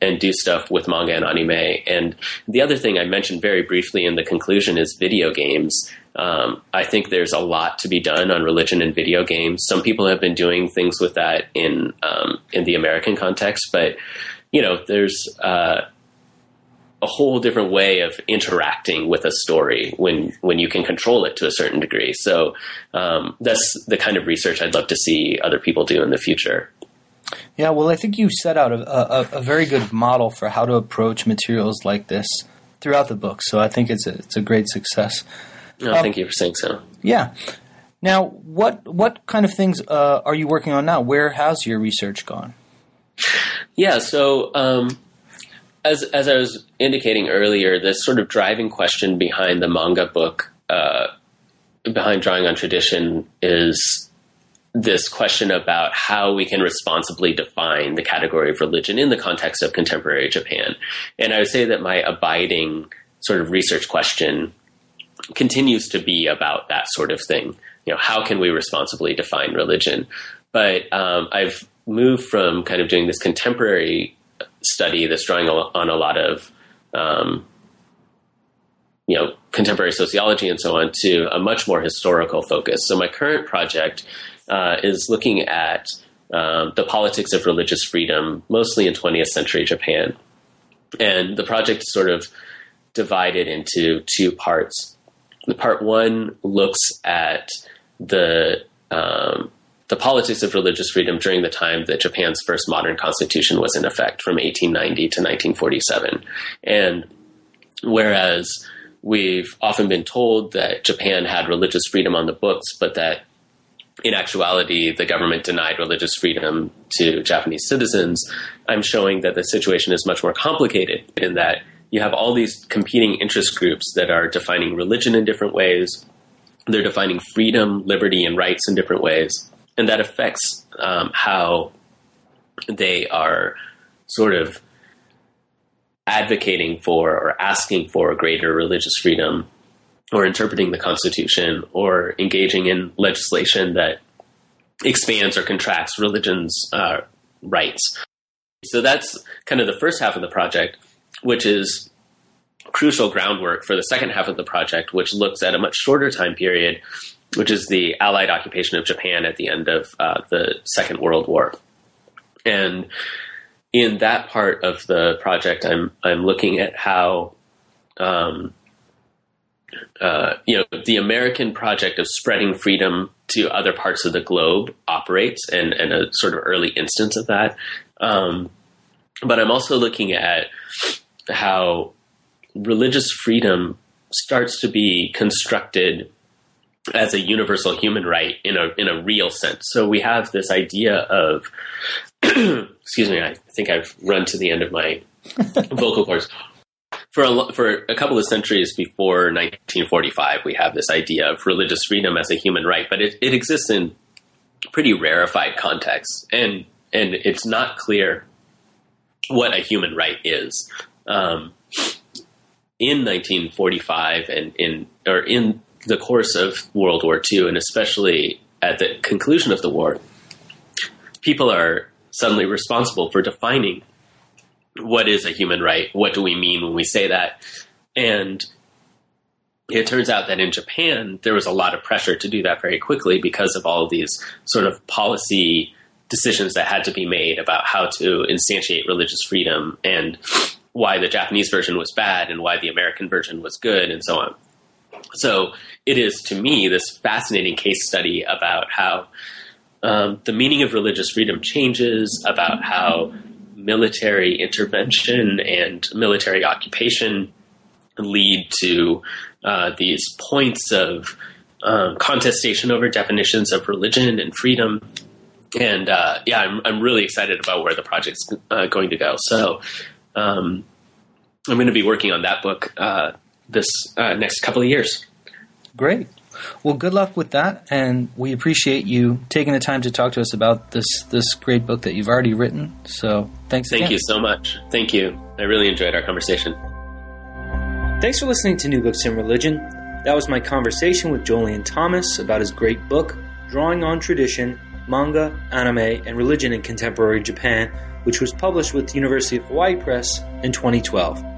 and do stuff with manga and anime. And the other thing I mentioned very briefly in the conclusion is video games. Um, I think there's a lot to be done on religion and video games. Some people have been doing things with that in um, in the American context, but you know, there's uh, a whole different way of interacting with a story when when you can control it to a certain degree. So um, that's the kind of research I'd love to see other people do in the future. Yeah, well, I think you set out a, a, a very good model for how to approach materials like this throughout the book. So I think it's a, it's a great success. Oh, um, thank you for saying so. Yeah. Now, what what kind of things uh, are you working on now? Where has your research gone? Yeah, so um, as as I was indicating earlier, the sort of driving question behind the manga book, uh, behind drawing on tradition, is this question about how we can responsibly define the category of religion in the context of contemporary Japan. And I would say that my abiding sort of research question continues to be about that sort of thing. You know, how can we responsibly define religion? But um, I've moved from kind of doing this contemporary study that's drawing on a lot of, um, you know, contemporary sociology and so on to a much more historical focus. So my current project uh, is looking at um, the politics of religious freedom, mostly in 20th century Japan. And the project is sort of divided into two parts the part one looks at the um, the politics of religious freedom during the time that Japan's first modern constitution was in effect, from 1890 to 1947, and whereas we've often been told that Japan had religious freedom on the books, but that in actuality, the government denied religious freedom to Japanese citizens. I'm showing that the situation is much more complicated in that you have all these competing interest groups that are defining religion in different ways. They're defining freedom, liberty, and rights in different ways. And that affects um, how they are sort of advocating for or asking for greater religious freedom or interpreting the Constitution or engaging in legislation that expands or contracts religion's uh, rights. So that's kind of the first half of the project which is crucial groundwork for the second half of the project, which looks at a much shorter time period, which is the Allied occupation of Japan at the end of uh, the Second World War. And in that part of the project, I'm I'm looking at how, um, uh, you know, the American project of spreading freedom to other parts of the globe operates, and, and a sort of early instance of that. Um, but I'm also looking at how religious freedom starts to be constructed as a universal human right in a in a real sense. So we have this idea of excuse me, I think I've run to the end of my vocal cords. For a, for a couple of centuries before 1945, we have this idea of religious freedom as a human right, but it, it exists in pretty rarefied contexts, and and it's not clear what a human right is um, in 1945 and in or in the course of World War II, and especially at the conclusion of the war, people are suddenly responsible for defining what is a human right. What do we mean when we say that? And it turns out that in Japan, there was a lot of pressure to do that very quickly because of all of these sort of policy decisions that had to be made about how to instantiate religious freedom and why the Japanese version was bad and why the American version was good and so on. So it is to me this fascinating case study about how um, the meaning of religious freedom changes, about how military intervention and military occupation lead to uh, these points of um, contestation over definitions of religion and freedom. And uh, yeah, I'm, I'm really excited about where the project's uh, going to go. So um, I'm going to be working on that book uh, this uh, next couple of years. Great. Well, good luck with that, and we appreciate you taking the time to talk to us about this this great book that you've already written. So, thanks. Thank again. you so much. Thank you. I really enjoyed our conversation. Thanks for listening to New Books in Religion. That was my conversation with Jolyon Thomas about his great book, Drawing on Tradition Manga, Anime, and Religion in Contemporary Japan, which was published with the University of Hawaii Press in 2012.